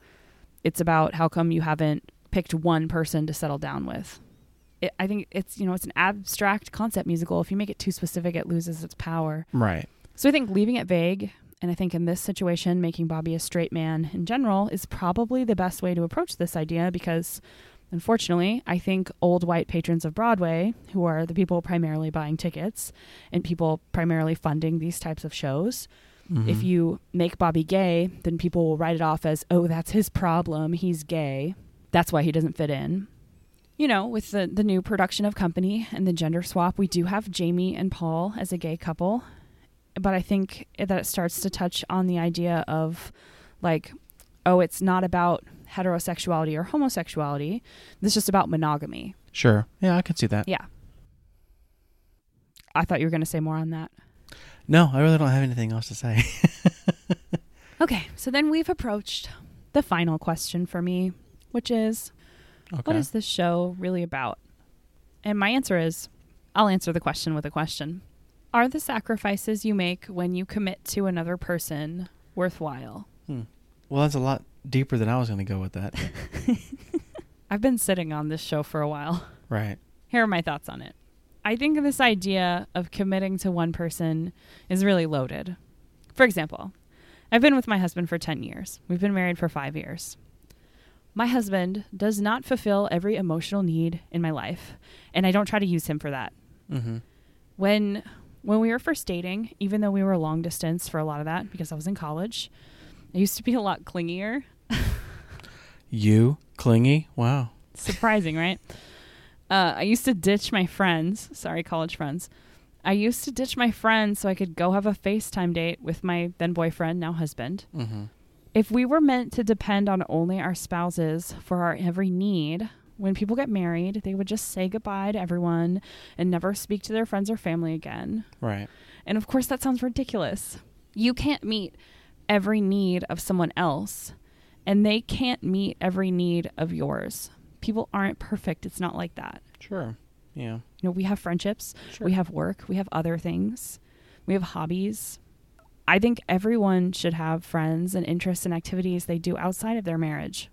It's about how come you haven't picked one person to settle down with. It, I think it's you know it's an abstract concept musical. If you make it too specific, it loses its power. Right. So I think leaving it vague, and I think in this situation, making Bobby a straight man in general is probably the best way to approach this idea because, unfortunately, I think old white patrons of Broadway, who are the people primarily buying tickets and people primarily funding these types of shows, if Mhm. you make Bobby gay, then people will write it off as, oh, that's his problem. He's gay. That's why he doesn't fit in. You know, with the, the new production of Company and the gender swap, we do have Jamie and Paul as a gay couple. But I think that it starts to touch on the idea of like, oh, it's not about heterosexuality or homosexuality. This is just about monogamy. Sure. Yeah, I can see that. Yeah. I thought you were going to say more on that. No, I really don't have anything else to say. Okay, so then we've approached the final question for me, which is Okay. What is this show really about? And my answer is I'll answer the question with a question. Are the sacrifices you make when you commit to another person worthwhile? Hmm. Well, that's a lot deeper than I was going to go with that. I've been sitting on this show for a while. right. Here are my thoughts on it. I think this idea of committing to one person is really loaded. For example, I've been with my husband for 10 years. We've been married for five years. My husband does not fulfill every emotional need in my life, and I don't try to use him for that. Mm-hmm. When when we were first dating, even though we were long distance for a lot of that because I was in college, I used to be a lot clingier. You clingy? Wow. Surprising, right? Uh, I used to ditch my friends. Sorry, college friends. I used to ditch my friends so I could go have a FaceTime date with my then boyfriend, now husband. Mm-hmm. If we were meant to depend on only our spouses for our every need, when people get married, they would just say goodbye to everyone and never speak to their friends or family again. Right. And of course, that sounds ridiculous. You can't meet every need of someone else, and they can't meet every need of yours. People aren't perfect. It's not like that. Sure. Yeah. You know, we have friendships, Sure. we have work, we have other things, we have hobbies. I think everyone should have friends and interests and activities they do outside of their marriage.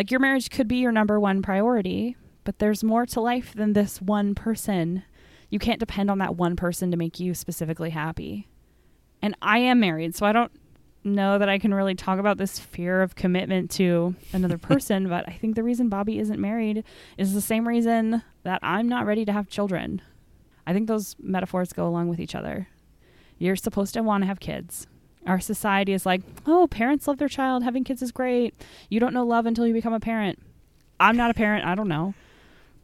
Like your marriage could be your number one priority, but there's more to life than this one person. You can't depend on that one person to make you specifically happy. And I am married, so I don't know that I can really talk about this fear of commitment to another person, but I think the reason Bobby isn't married is the same reason that I'm not ready to have children. I think those metaphors go along with each other. You're supposed to want to have kids. Our society is like, oh, parents love their child. Having kids is great. You don't know love until you become a parent. I'm not a parent. I don't know.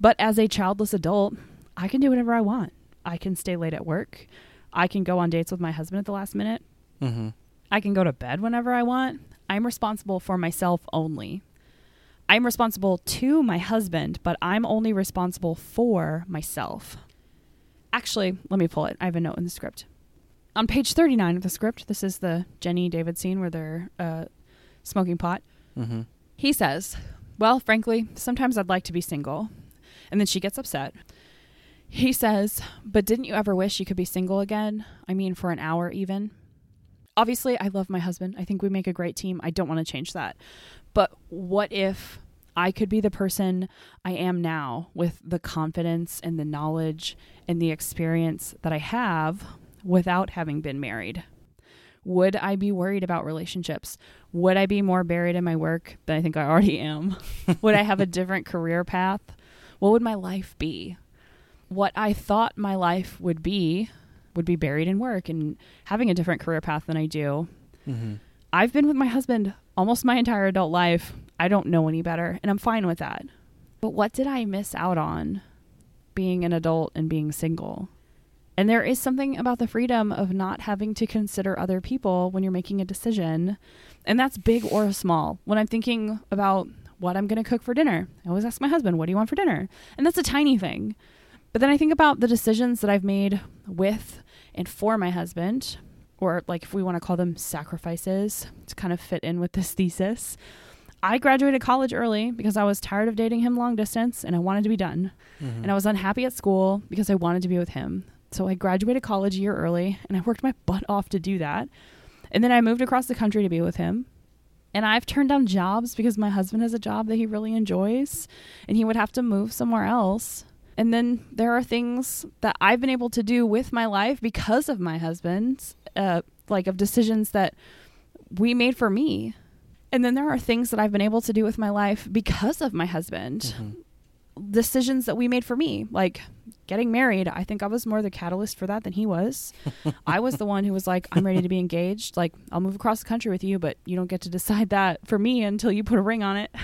But as a childless adult, I can do whatever I want. I can stay late at work. I can go on dates with my husband at the last minute. Mm-hmm. I can go to bed whenever I want. I'm responsible for myself only. I'm responsible to my husband, but I'm only responsible for myself. Actually, let me pull it. I have a note in the script. On page 39 of the script, this is the Jenny David scene where they're uh, smoking pot. Mm-hmm. He says, Well, frankly, sometimes I'd like to be single. And then she gets upset. He says, But didn't you ever wish you could be single again? I mean, for an hour even? Obviously, I love my husband. I think we make a great team. I don't want to change that. But what if I could be the person I am now with the confidence and the knowledge and the experience that I have without having been married? Would I be worried about relationships? Would I be more buried in my work than I think I already am? would I have a different career path? What would my life be? What I thought my life would be would be buried in work and having a different career path than I do. Mm-hmm. I've been with my husband almost my entire adult life. I don't know any better, and I'm fine with that. But what did I miss out on being an adult and being single? And there is something about the freedom of not having to consider other people when you're making a decision. And that's big or small. When I'm thinking about what I'm going to cook for dinner, I always ask my husband, What do you want for dinner? And that's a tiny thing. But then I think about the decisions that I've made with and for my husband, or like if we want to call them sacrifices to kind of fit in with this thesis. I graduated college early because I was tired of dating him long distance and I wanted to be done. Mm-hmm. And I was unhappy at school because I wanted to be with him. So I graduated college a year early and I worked my butt off to do that. And then I moved across the country to be with him. And I've turned down jobs because my husband has a job that he really enjoys and he would have to move somewhere else. And then there are things that I've been able to do with my life because of my husband, uh, like of decisions that we made for me. And then there are things that I've been able to do with my life because of my husband Mhm. Decisions that we made for me, like getting married. I think I was more the catalyst for that than he was. I was the one who was like, I'm ready to be engaged. Like, I'll move across the country with you, but you don't get to decide that for me until you put a ring on it.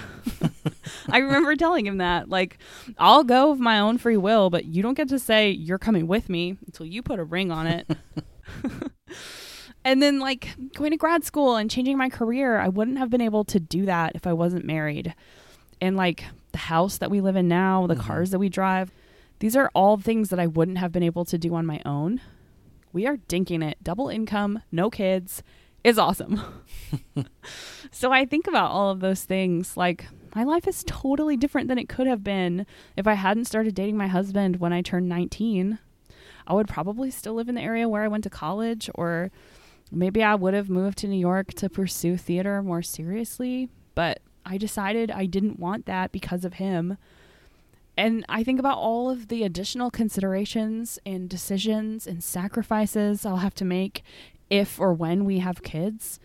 I remember telling him that. Like, I'll go of my own free will, but you don't get to say you're coming with me until you put a ring on it. and then, like, going to grad school and changing my career, I wouldn't have been able to do that if I wasn't married. And, like, the house that we live in now, the Mhm. cars that we drive, these are all things that I wouldn't have been able to do on my own. We are dinking it. Double income, no kids is awesome. so I think about all of those things. Like, my life is totally different than it could have been if I hadn't started dating my husband when I turned 19. I would probably still live in the area where I went to college, or maybe I would have moved to New York to pursue theater more seriously. But I decided I didn't want that because of him. And I think about all of the additional considerations and decisions and sacrifices I'll have to make if or when we have kids.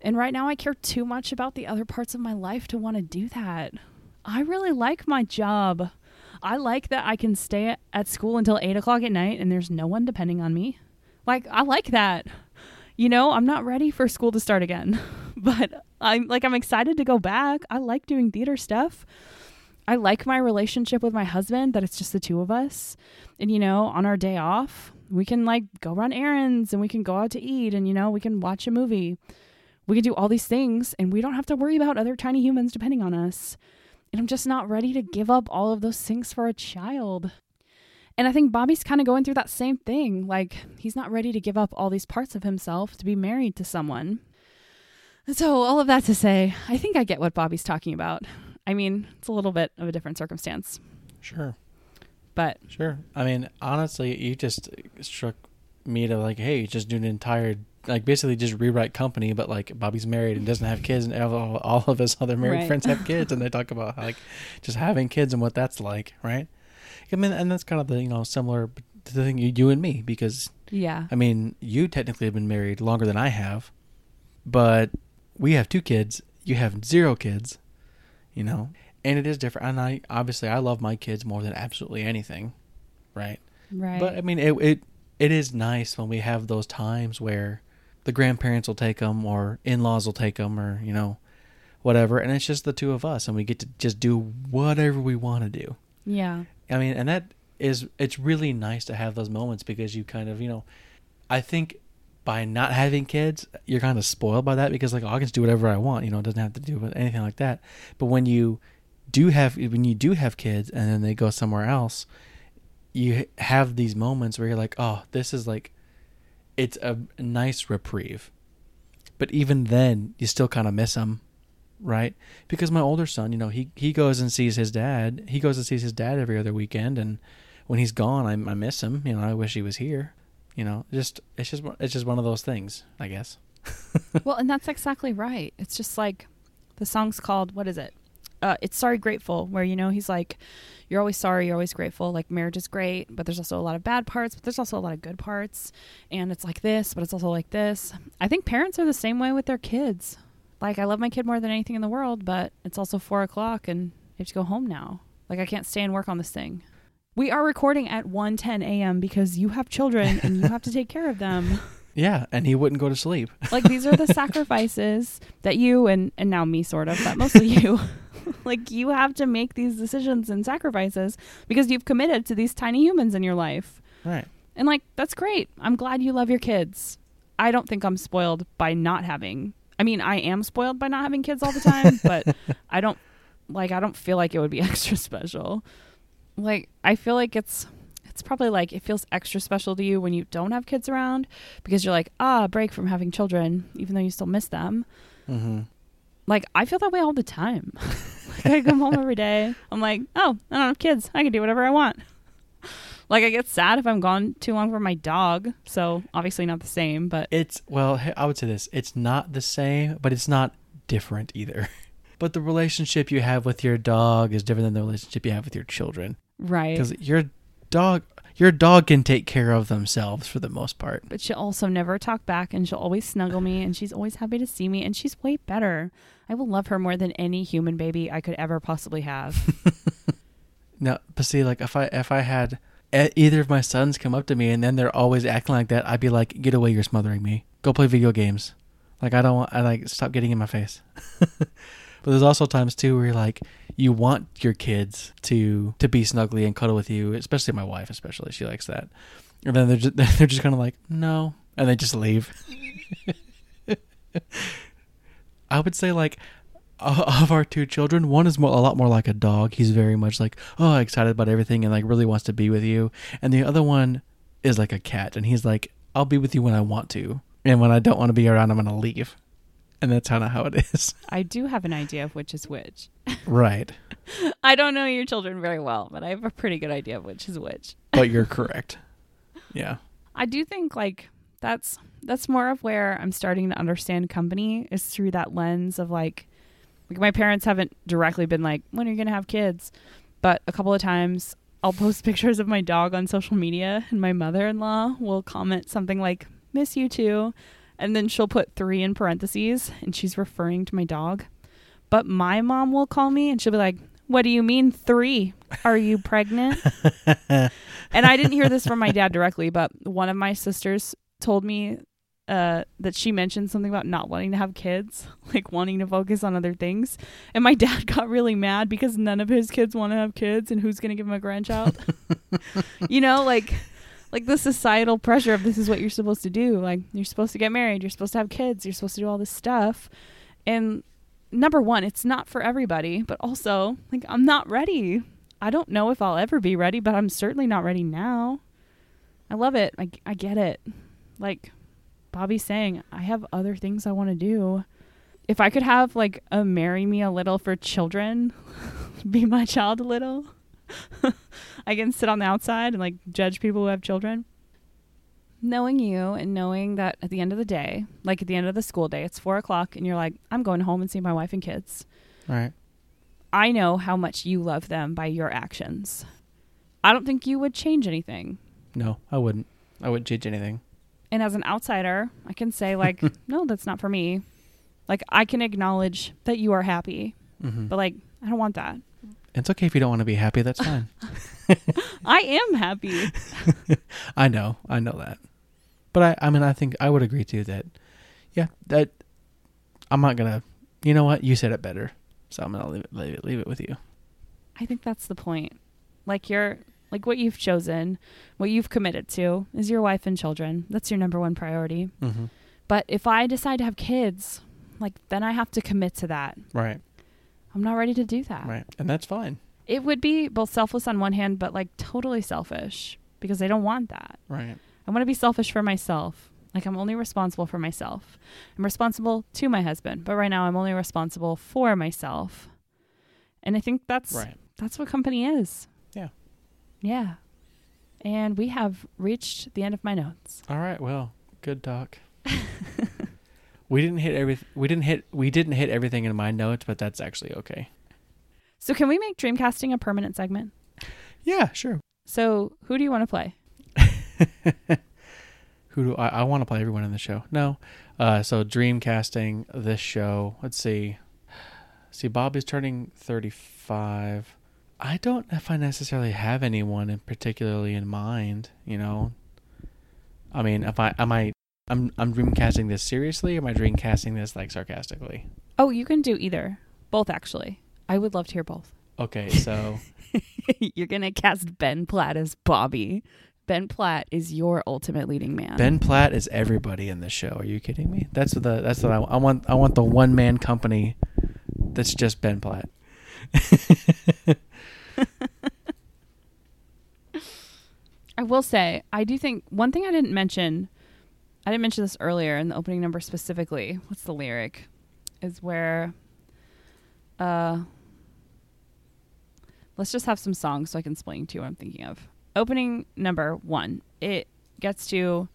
And right now, I care too much about the other parts of my life to want to do that. I really like my job. I like that I can stay at school until eight o'clock at night and there's no one depending on me. Like, I like that. You know, I'm not ready for school to start again, but I'm like, I'm excited to go back. I like doing theater stuff. I like my relationship with my husband, that it's just the two of us. And, you know, on our day off, we can like go run errands and we can go out to eat and, you know, we can watch a movie. We can do all these things and we don't have to worry about other tiny humans depending on us. And I'm just not ready to give up all of those things for a child. And I think Bobby's kind of going through that same thing. Like, he's not ready to give up all these parts of himself to be married to someone. So, all of that to say, I think I get what Bobby's talking about. I mean, it's a little bit of a different circumstance. Sure. But Sure. I mean, honestly, you just struck me to like, hey, just do an entire like basically just rewrite company, but like Bobby's married and doesn't have kids, and all, all of his other married Right. friends have kids, and they talk about like just having kids and what that's like, right? I mean, and that's kind of the you know similar to the thing you, you and me because yeah. I mean, you technically have been married longer than I have, but we have two kids. You have zero kids, you know, and it is different. And I obviously I love my kids more than absolutely anything, right? Right. But I mean, it it it is nice when we have those times where the grandparents will take them or in-laws will take them or you know whatever, and it's just the two of us, and we get to just do whatever we want to do. yeah. I mean, and that is it's really nice to have those moments because you kind of you know, I think by not having kids, you're kind of spoiled by that because like oh, I can do whatever I want. You know, it doesn't have to do with anything like that. But when you do have when you do have kids and then they go somewhere else, you have these moments where you're like, oh, this is like, it's a nice reprieve. But even then, you still kind of miss them, right? Because my older son, you know, he he goes and sees his dad. He goes and sees his dad every other weekend, and when he's gone, I, I miss him. You know, I wish he was here. You know, just it's just it's just one of those things, I guess. well, and that's exactly right. It's just like the song's called what is it? Uh, it's sorry grateful where you know he's like you're always sorry you're always grateful like marriage is great but there's also a lot of bad parts but there's also a lot of good parts and it's like this but it's also like this i think parents are the same way with their kids like i love my kid more than anything in the world but it's also four o'clock and i have to go home now like i can't stay and work on this thing we are recording at 1.10 a.m because you have children and you have to take care of them. Yeah, and he wouldn't go to sleep. like these are the sacrifices that you and and now me sort of but mostly you like you have to make these decisions and sacrifices because you've committed to these tiny humans in your life. Right. and like that's great. I'm glad you love your kids. I don't think i'm spoiled by not having i mean i am spoiled by not having kids all the time but i don't like i don't feel like it would be extra special like i feel like it's it's probably like it feels extra special to you when you don't have kids around because you're like ah break from having children even though you still miss them Mm-hmm. like I feel that way all the time. like I come home every day. I'm like, oh, I don't have kids. I can do whatever I want. Like I get sad if I'm gone too long for my dog. So obviously not the same, but It's well, I would say this: it's not the same, but it's not different either. But the relationship you have with your dog is different than the relationship you have with your children. right. Because your dog, your dog can take care of themselves for the most part. But she'll also never talk back and she'll always snuggle me and she's always happy to see me and she's way better. I will love her more than any human baby I could ever possibly have. No, but see, like if I if I had either of my sons come up to me and then they're always acting like that, I'd be like, "Get away! You're smothering me. Go play video games." Like I don't want. I like stop getting in my face. but there's also times too where you're like you want your kids to to be snuggly and cuddle with you, especially my wife, especially she likes that. And then they're just they're just kind of like no, and they just leave. I would say like of our two children, one is more, a lot more like a dog. He's very much like oh excited about everything and like really wants to be with you, and the other one is like a cat, and he's like I'll be with you when I want to, and when I don't want to be around, I'm gonna leave. and that's kind of how it is. I do have an idea of which is which. right. I don't know your children very well, but I have a pretty good idea of which is which. But you're correct. Yeah. I do think like that's that's more of where I'm starting to understand company is through that lens of like like my parents haven't directly been like when are you going to have kids but a couple of times I'll post pictures of my dog on social media and my mother-in-law will comment something like miss you too and then she'll put 3 in parentheses and she's referring to my dog but my mom will call me and she'll be like what do you mean 3 are you pregnant and I didn't hear this from my dad directly but one of my sisters told me uh, that she mentioned something about not wanting to have kids, like wanting to focus on other things. And my dad got really mad because none of his kids want to have kids, and who's going to give him a grandchild? you know, like like the societal pressure of this is what you're supposed to do. Like you're supposed to get married, you're supposed to have kids, you're supposed to do all this stuff. And number one, it's not for everybody, but also like I'm not ready. I don't know if I'll ever be ready, but I'm certainly not ready now. I love it. I, I get it. Like Bobby's saying, I have other things I want to do. If I could have like a marry me a little for children, be my child a little, I can sit on the outside and like judge people who have children. Knowing you and knowing that at the end of the day, like at the end of the school day, it's four o'clock and you're like, I'm going home and see my wife and kids. Right. I know how much you love them by your actions. I don't think you would change anything. No, I wouldn't. I wouldn't change anything. And as an outsider, I can say like, no, that's not for me. Like I can acknowledge that you are happy, Mm-hmm. but like I don't want that. It's okay if you don't want to be happy. That's fine. I am happy. I know. I know that. But I, I mean, I think I would agree too that, yeah, that I'm not gonna. You know what? You said it better, so I'm gonna leave it, leave it, leave it with you. I think that's the point. Like you're like what you've chosen, what you've committed to is your wife and children. That's your number one priority. Mm-hmm. But if I decide to have kids, like then I have to commit to that. Right. I'm not ready to do that. Right. And that's fine. It would be both selfless on one hand, but like totally selfish because I don't want that. Right. I want to be selfish for myself. Like I'm only responsible for myself. I'm responsible to my husband, but right now I'm only responsible for myself. And I think that's Right. that's what company is. Yeah. Yeah. And we have reached the end of my notes. All right. Well, good talk. we didn't hit every. We didn't hit. We didn't hit everything in my notes, but that's actually okay. So can we make dreamcasting a permanent segment? Yeah. Sure. So who do you want to play? Who do I? I want to play everyone in the show. No. Uh, so Dreamcasting this show. Let's see. See, Bob is turning thirty-five. I don't know if I necessarily have anyone in particularly in mind. You know. I mean, if I am I I'm I'm dreamcasting this seriously, or am I dreamcasting this like sarcastically? Oh, you can do either. Both actually. I would love to hear both. Okay, so You're going to cast Ben Platt as Bobby. Ben Platt is your ultimate leading man. Ben Platt is everybody in the show. Are you kidding me? That's the that's what I, I want. I want the one man company that's just Ben Platt. I will say, I do think one thing I didn't mention, I didn't mention this earlier in the opening number specifically. What's the lyric? Is where, uh, let's just have some songs so I can explain to you what I'm thinking of. Opening number one, it gets to,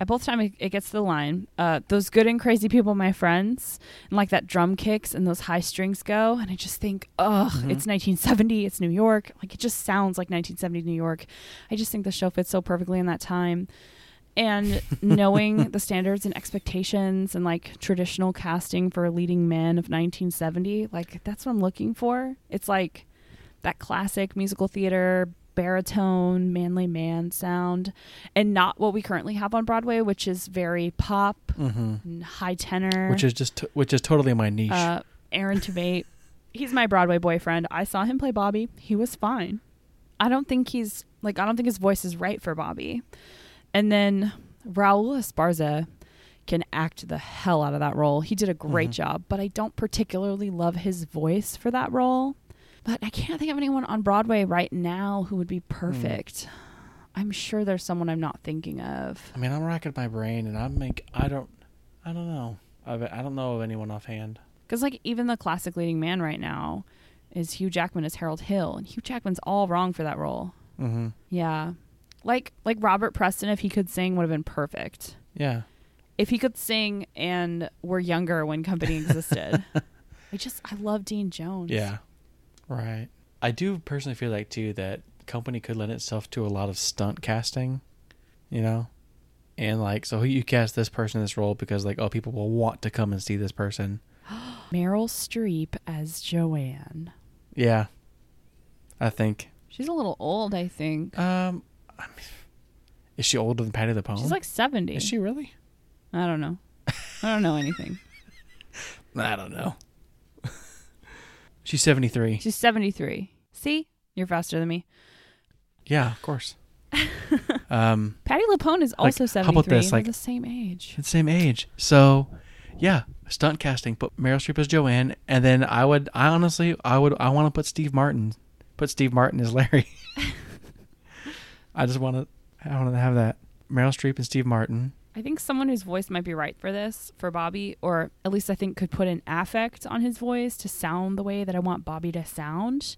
at both time it, it gets to the line, uh, those good and crazy people, my friends, and like that drum kicks and those high strings go, and I just think, ugh, Mhm. it's 1970, it's New York, like it just sounds like 1970 New York. I just think the show fits so perfectly in that time. And knowing the standards and expectations and like traditional casting for leading men of 1970, like that's what I'm looking for. It's like that classic musical theater baritone, manly man sound, and not what we currently have on Broadway, which is very pop mm-hmm. and high tenor. Which is just which is totally my niche. Uh, Aaron Tveit. he's my Broadway boyfriend. I saw him play Bobby. He was fine. I don't think he's like I don't think his voice is right for Bobby. And then Raul Esparza can act the hell out of that role. He did a great Mhm. job, but I don't particularly love his voice for that role. But I can't think of anyone on Broadway right now who would be perfect. I'm sure there's someone I'm not thinking of. I mean, I'm racking my brain, and I'm like, I don't I don't know. I I don't know of anyone offhand. Because like even the classic leading man right now is Hugh Jackman as Harold Hill, and Hugh Jackman's all wrong for that role. Mm-hmm. Yeah, like like Robert Preston, if he could sing, would have been perfect. Yeah. If he could sing and were younger when Company existed. I just I love Dean Jones. Yeah. Right. I do personally feel like too that company could lend itself to a lot of stunt casting, you know? And like so you cast this person in this role because like oh people will want to come and see this person. Meryl Streep as Joanne. Yeah. I think. She's a little old, I think. Um I mean, is she older than Patti the LuPone? She's like seventy. Is she really? I don't know. I don't know anything. I don't know. She's 73. She's seventy three. See, you're faster than me. Yeah, of course. um Patti LuPone is Like, also how seventy about three. this, They're like- the same age. the same age. So, yeah, stunt casting. Put Meryl Streep as Joanne, and then I would, I honestly, I would, I want to put Steve Martin, put Steve Martin as Larry. I just want to, I want to have that Meryl Streep and Steve Martin. I think someone whose voice might be right for this, for Bobby, or at least I think could put an affect on his voice to sound the way that I want Bobby to sound.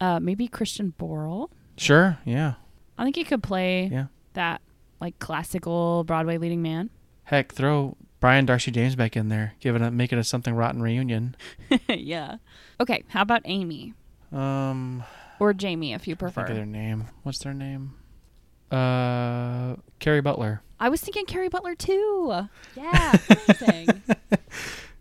Uh, maybe Christian Borle. Sure, yeah, I think he could play yeah. that like classical Broadway leading man. Heck, throw Brian Darcy James back in there, give it a, make it a something rotten reunion. yeah. Okay, how about Amy Um, or Jamie if you I think of prefer? their name. What's their name? Uh, Kerry Butler. I was thinking Kerry Butler too. Yeah, amazing.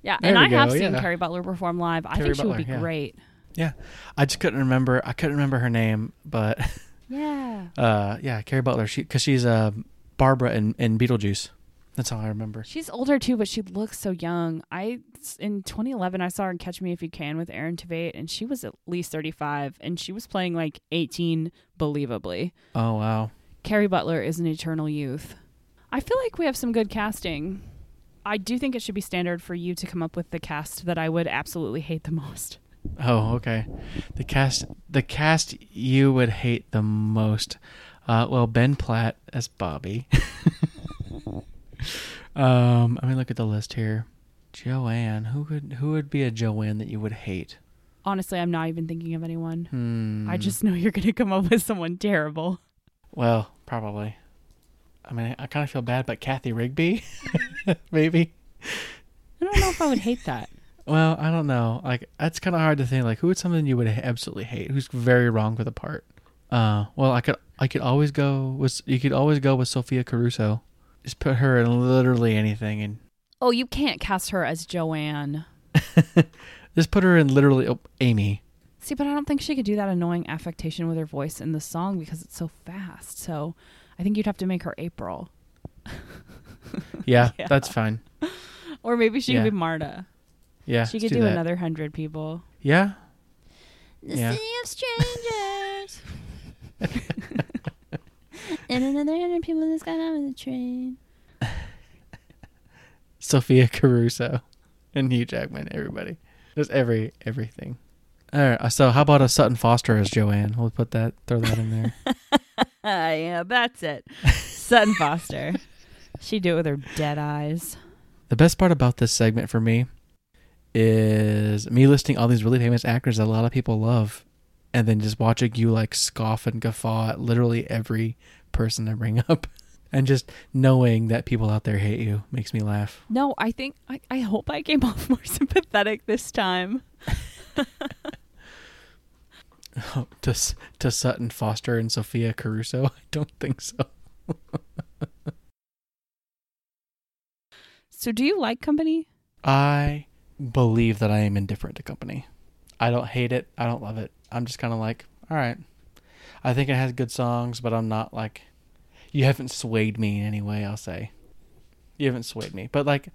yeah, There and we I have go, seen yeah. Kerry Butler perform live. I Kerry think she would be yeah. great. Yeah, I just couldn't remember. I couldn't remember her name, but Yeah. uh, yeah, Kerry Butler. She because she's uh Barbara in, in Beetlejuice. That's all I remember. She's older too, but she looks so young. I in 2011 I saw her in Catch Me If You Can with Aaron Tveit, and she was at least 35, and she was playing like 18 believably. Oh wow. Kerry Butler is an eternal youth. I feel like we have some good casting. I do think it should be standard for you to come up with the cast that I would absolutely hate the most. Oh okay. The cast the cast you would hate the most. Uh, well, Ben Platt as Bobby. um, I mean, look at the list here. Joanne. Who would who would be a Joanne that you would hate? Honestly, I'm not even thinking of anyone. Hmm. I just know you're going to come up with someone terrible. Well, probably. I mean, I kind of feel bad, but Cathy Rigby, maybe. I don't know if I would hate that. Well, I don't know. Like, that's kind of hard to think. Like, who would something you would absolutely hate? Who's very wrong with the part? Uh, well, I could, I could always go with. You could always go with Sophia Caruso. Just put her in literally anything, and Oh, you can't cast her as Joanne. just put her in literally oh, Amy. See, but I don't think she could do that annoying affectation with her voice in the song because it's so fast. So I think you'd have to make her April. Yeah, Yeah. that's fine. Or maybe she Yeah. could be Marta. Yeah, she could do, that. another hundred people. Yeah, The Yeah. city of strangers. and another hundred people that's got on the train. Sophia Caruso and Hugh Jackman. Everybody, just every everything. All right. So how about a Sutton Foster as Joanne? We'll put that, throw that in there. Yeah, that's it. Sutton Foster. She'd do it with her dead eyes. The best part about this segment for me is me listing all these really famous actors that a lot of people love, and then just watching you like scoff and guffaw at literally every person I bring up, and just knowing that people out there hate you makes me laugh. No, I think I, I hope I came off more sympathetic this time. to to Sutton Foster and Sophia Caruso, I don't think so. So, do you like Company? I believe that I am indifferent to company. I don't hate it. I don't love it. I'm just kind of like, all right. I think it has good songs, but I'm not like, you haven't swayed me in any way. I'll say, you haven't swayed me. But like,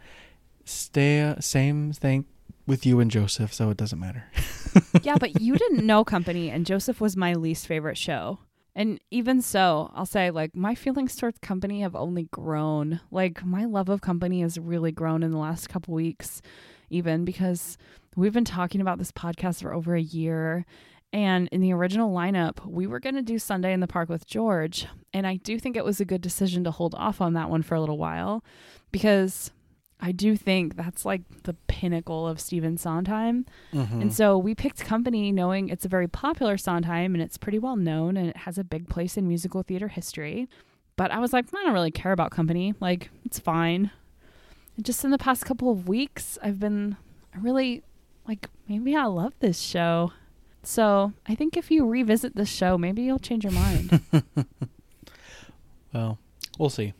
stay same thing with you and Joseph, so it doesn't matter. yeah, but you didn't know Company, and Joseph was my least favorite show. And even so, I'll say, like, my feelings towards Company have only grown. Like, my love of Company has really grown in the last couple weeks, even because we've been talking about this podcast for over a year. And in the original lineup, we were going to do Sunday in the Park with George. And I do think it was a good decision to hold off on that one for a little while because I do think that's like the pinnacle of Stephen Sondheim. Mhm. And so we picked Company knowing it's a very popular Sondheim and it's pretty well known and it has a big place in musical theater history. But I was like, I don't really care about Company. Like, it's fine. And just in the past couple of weeks, I've been really like, maybe I love this show. So I think if you revisit this show, maybe you'll change your mind. well, we'll see.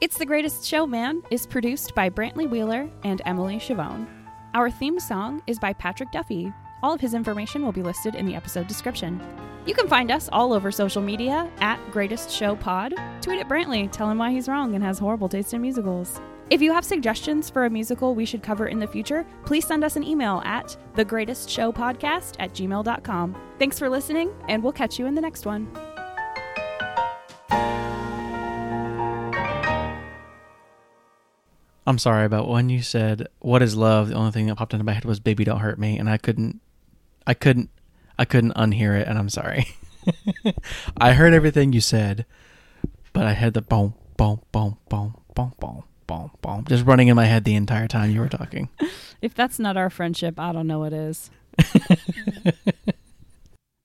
It's the Greatest Show, Man is produced by Brantley Wheeler and Emily Chavone. Our theme song is by Patrick Duffy. All of his information will be listed in the episode description. You can find us all over social media at Greatest Show Pod. Tweet at Brantley, tell him why he's wrong and has horrible taste in musicals. If you have suggestions for a musical we should cover in the future, please send us an email at thegreatestshowpodcast at gmail.com. Thanks for listening, and we'll catch you in the next one. I'm sorry about when you said what is love. The only thing that popped into my head was "Baby, don't hurt me," and I couldn't, I couldn't, I couldn't unhear it, and I'm sorry. I heard everything you said, but I had the boom, boom, boom, boom, boom, boom, boom, boom, just running in my head the entire time you were talking. If that's not our friendship, I don't know what is.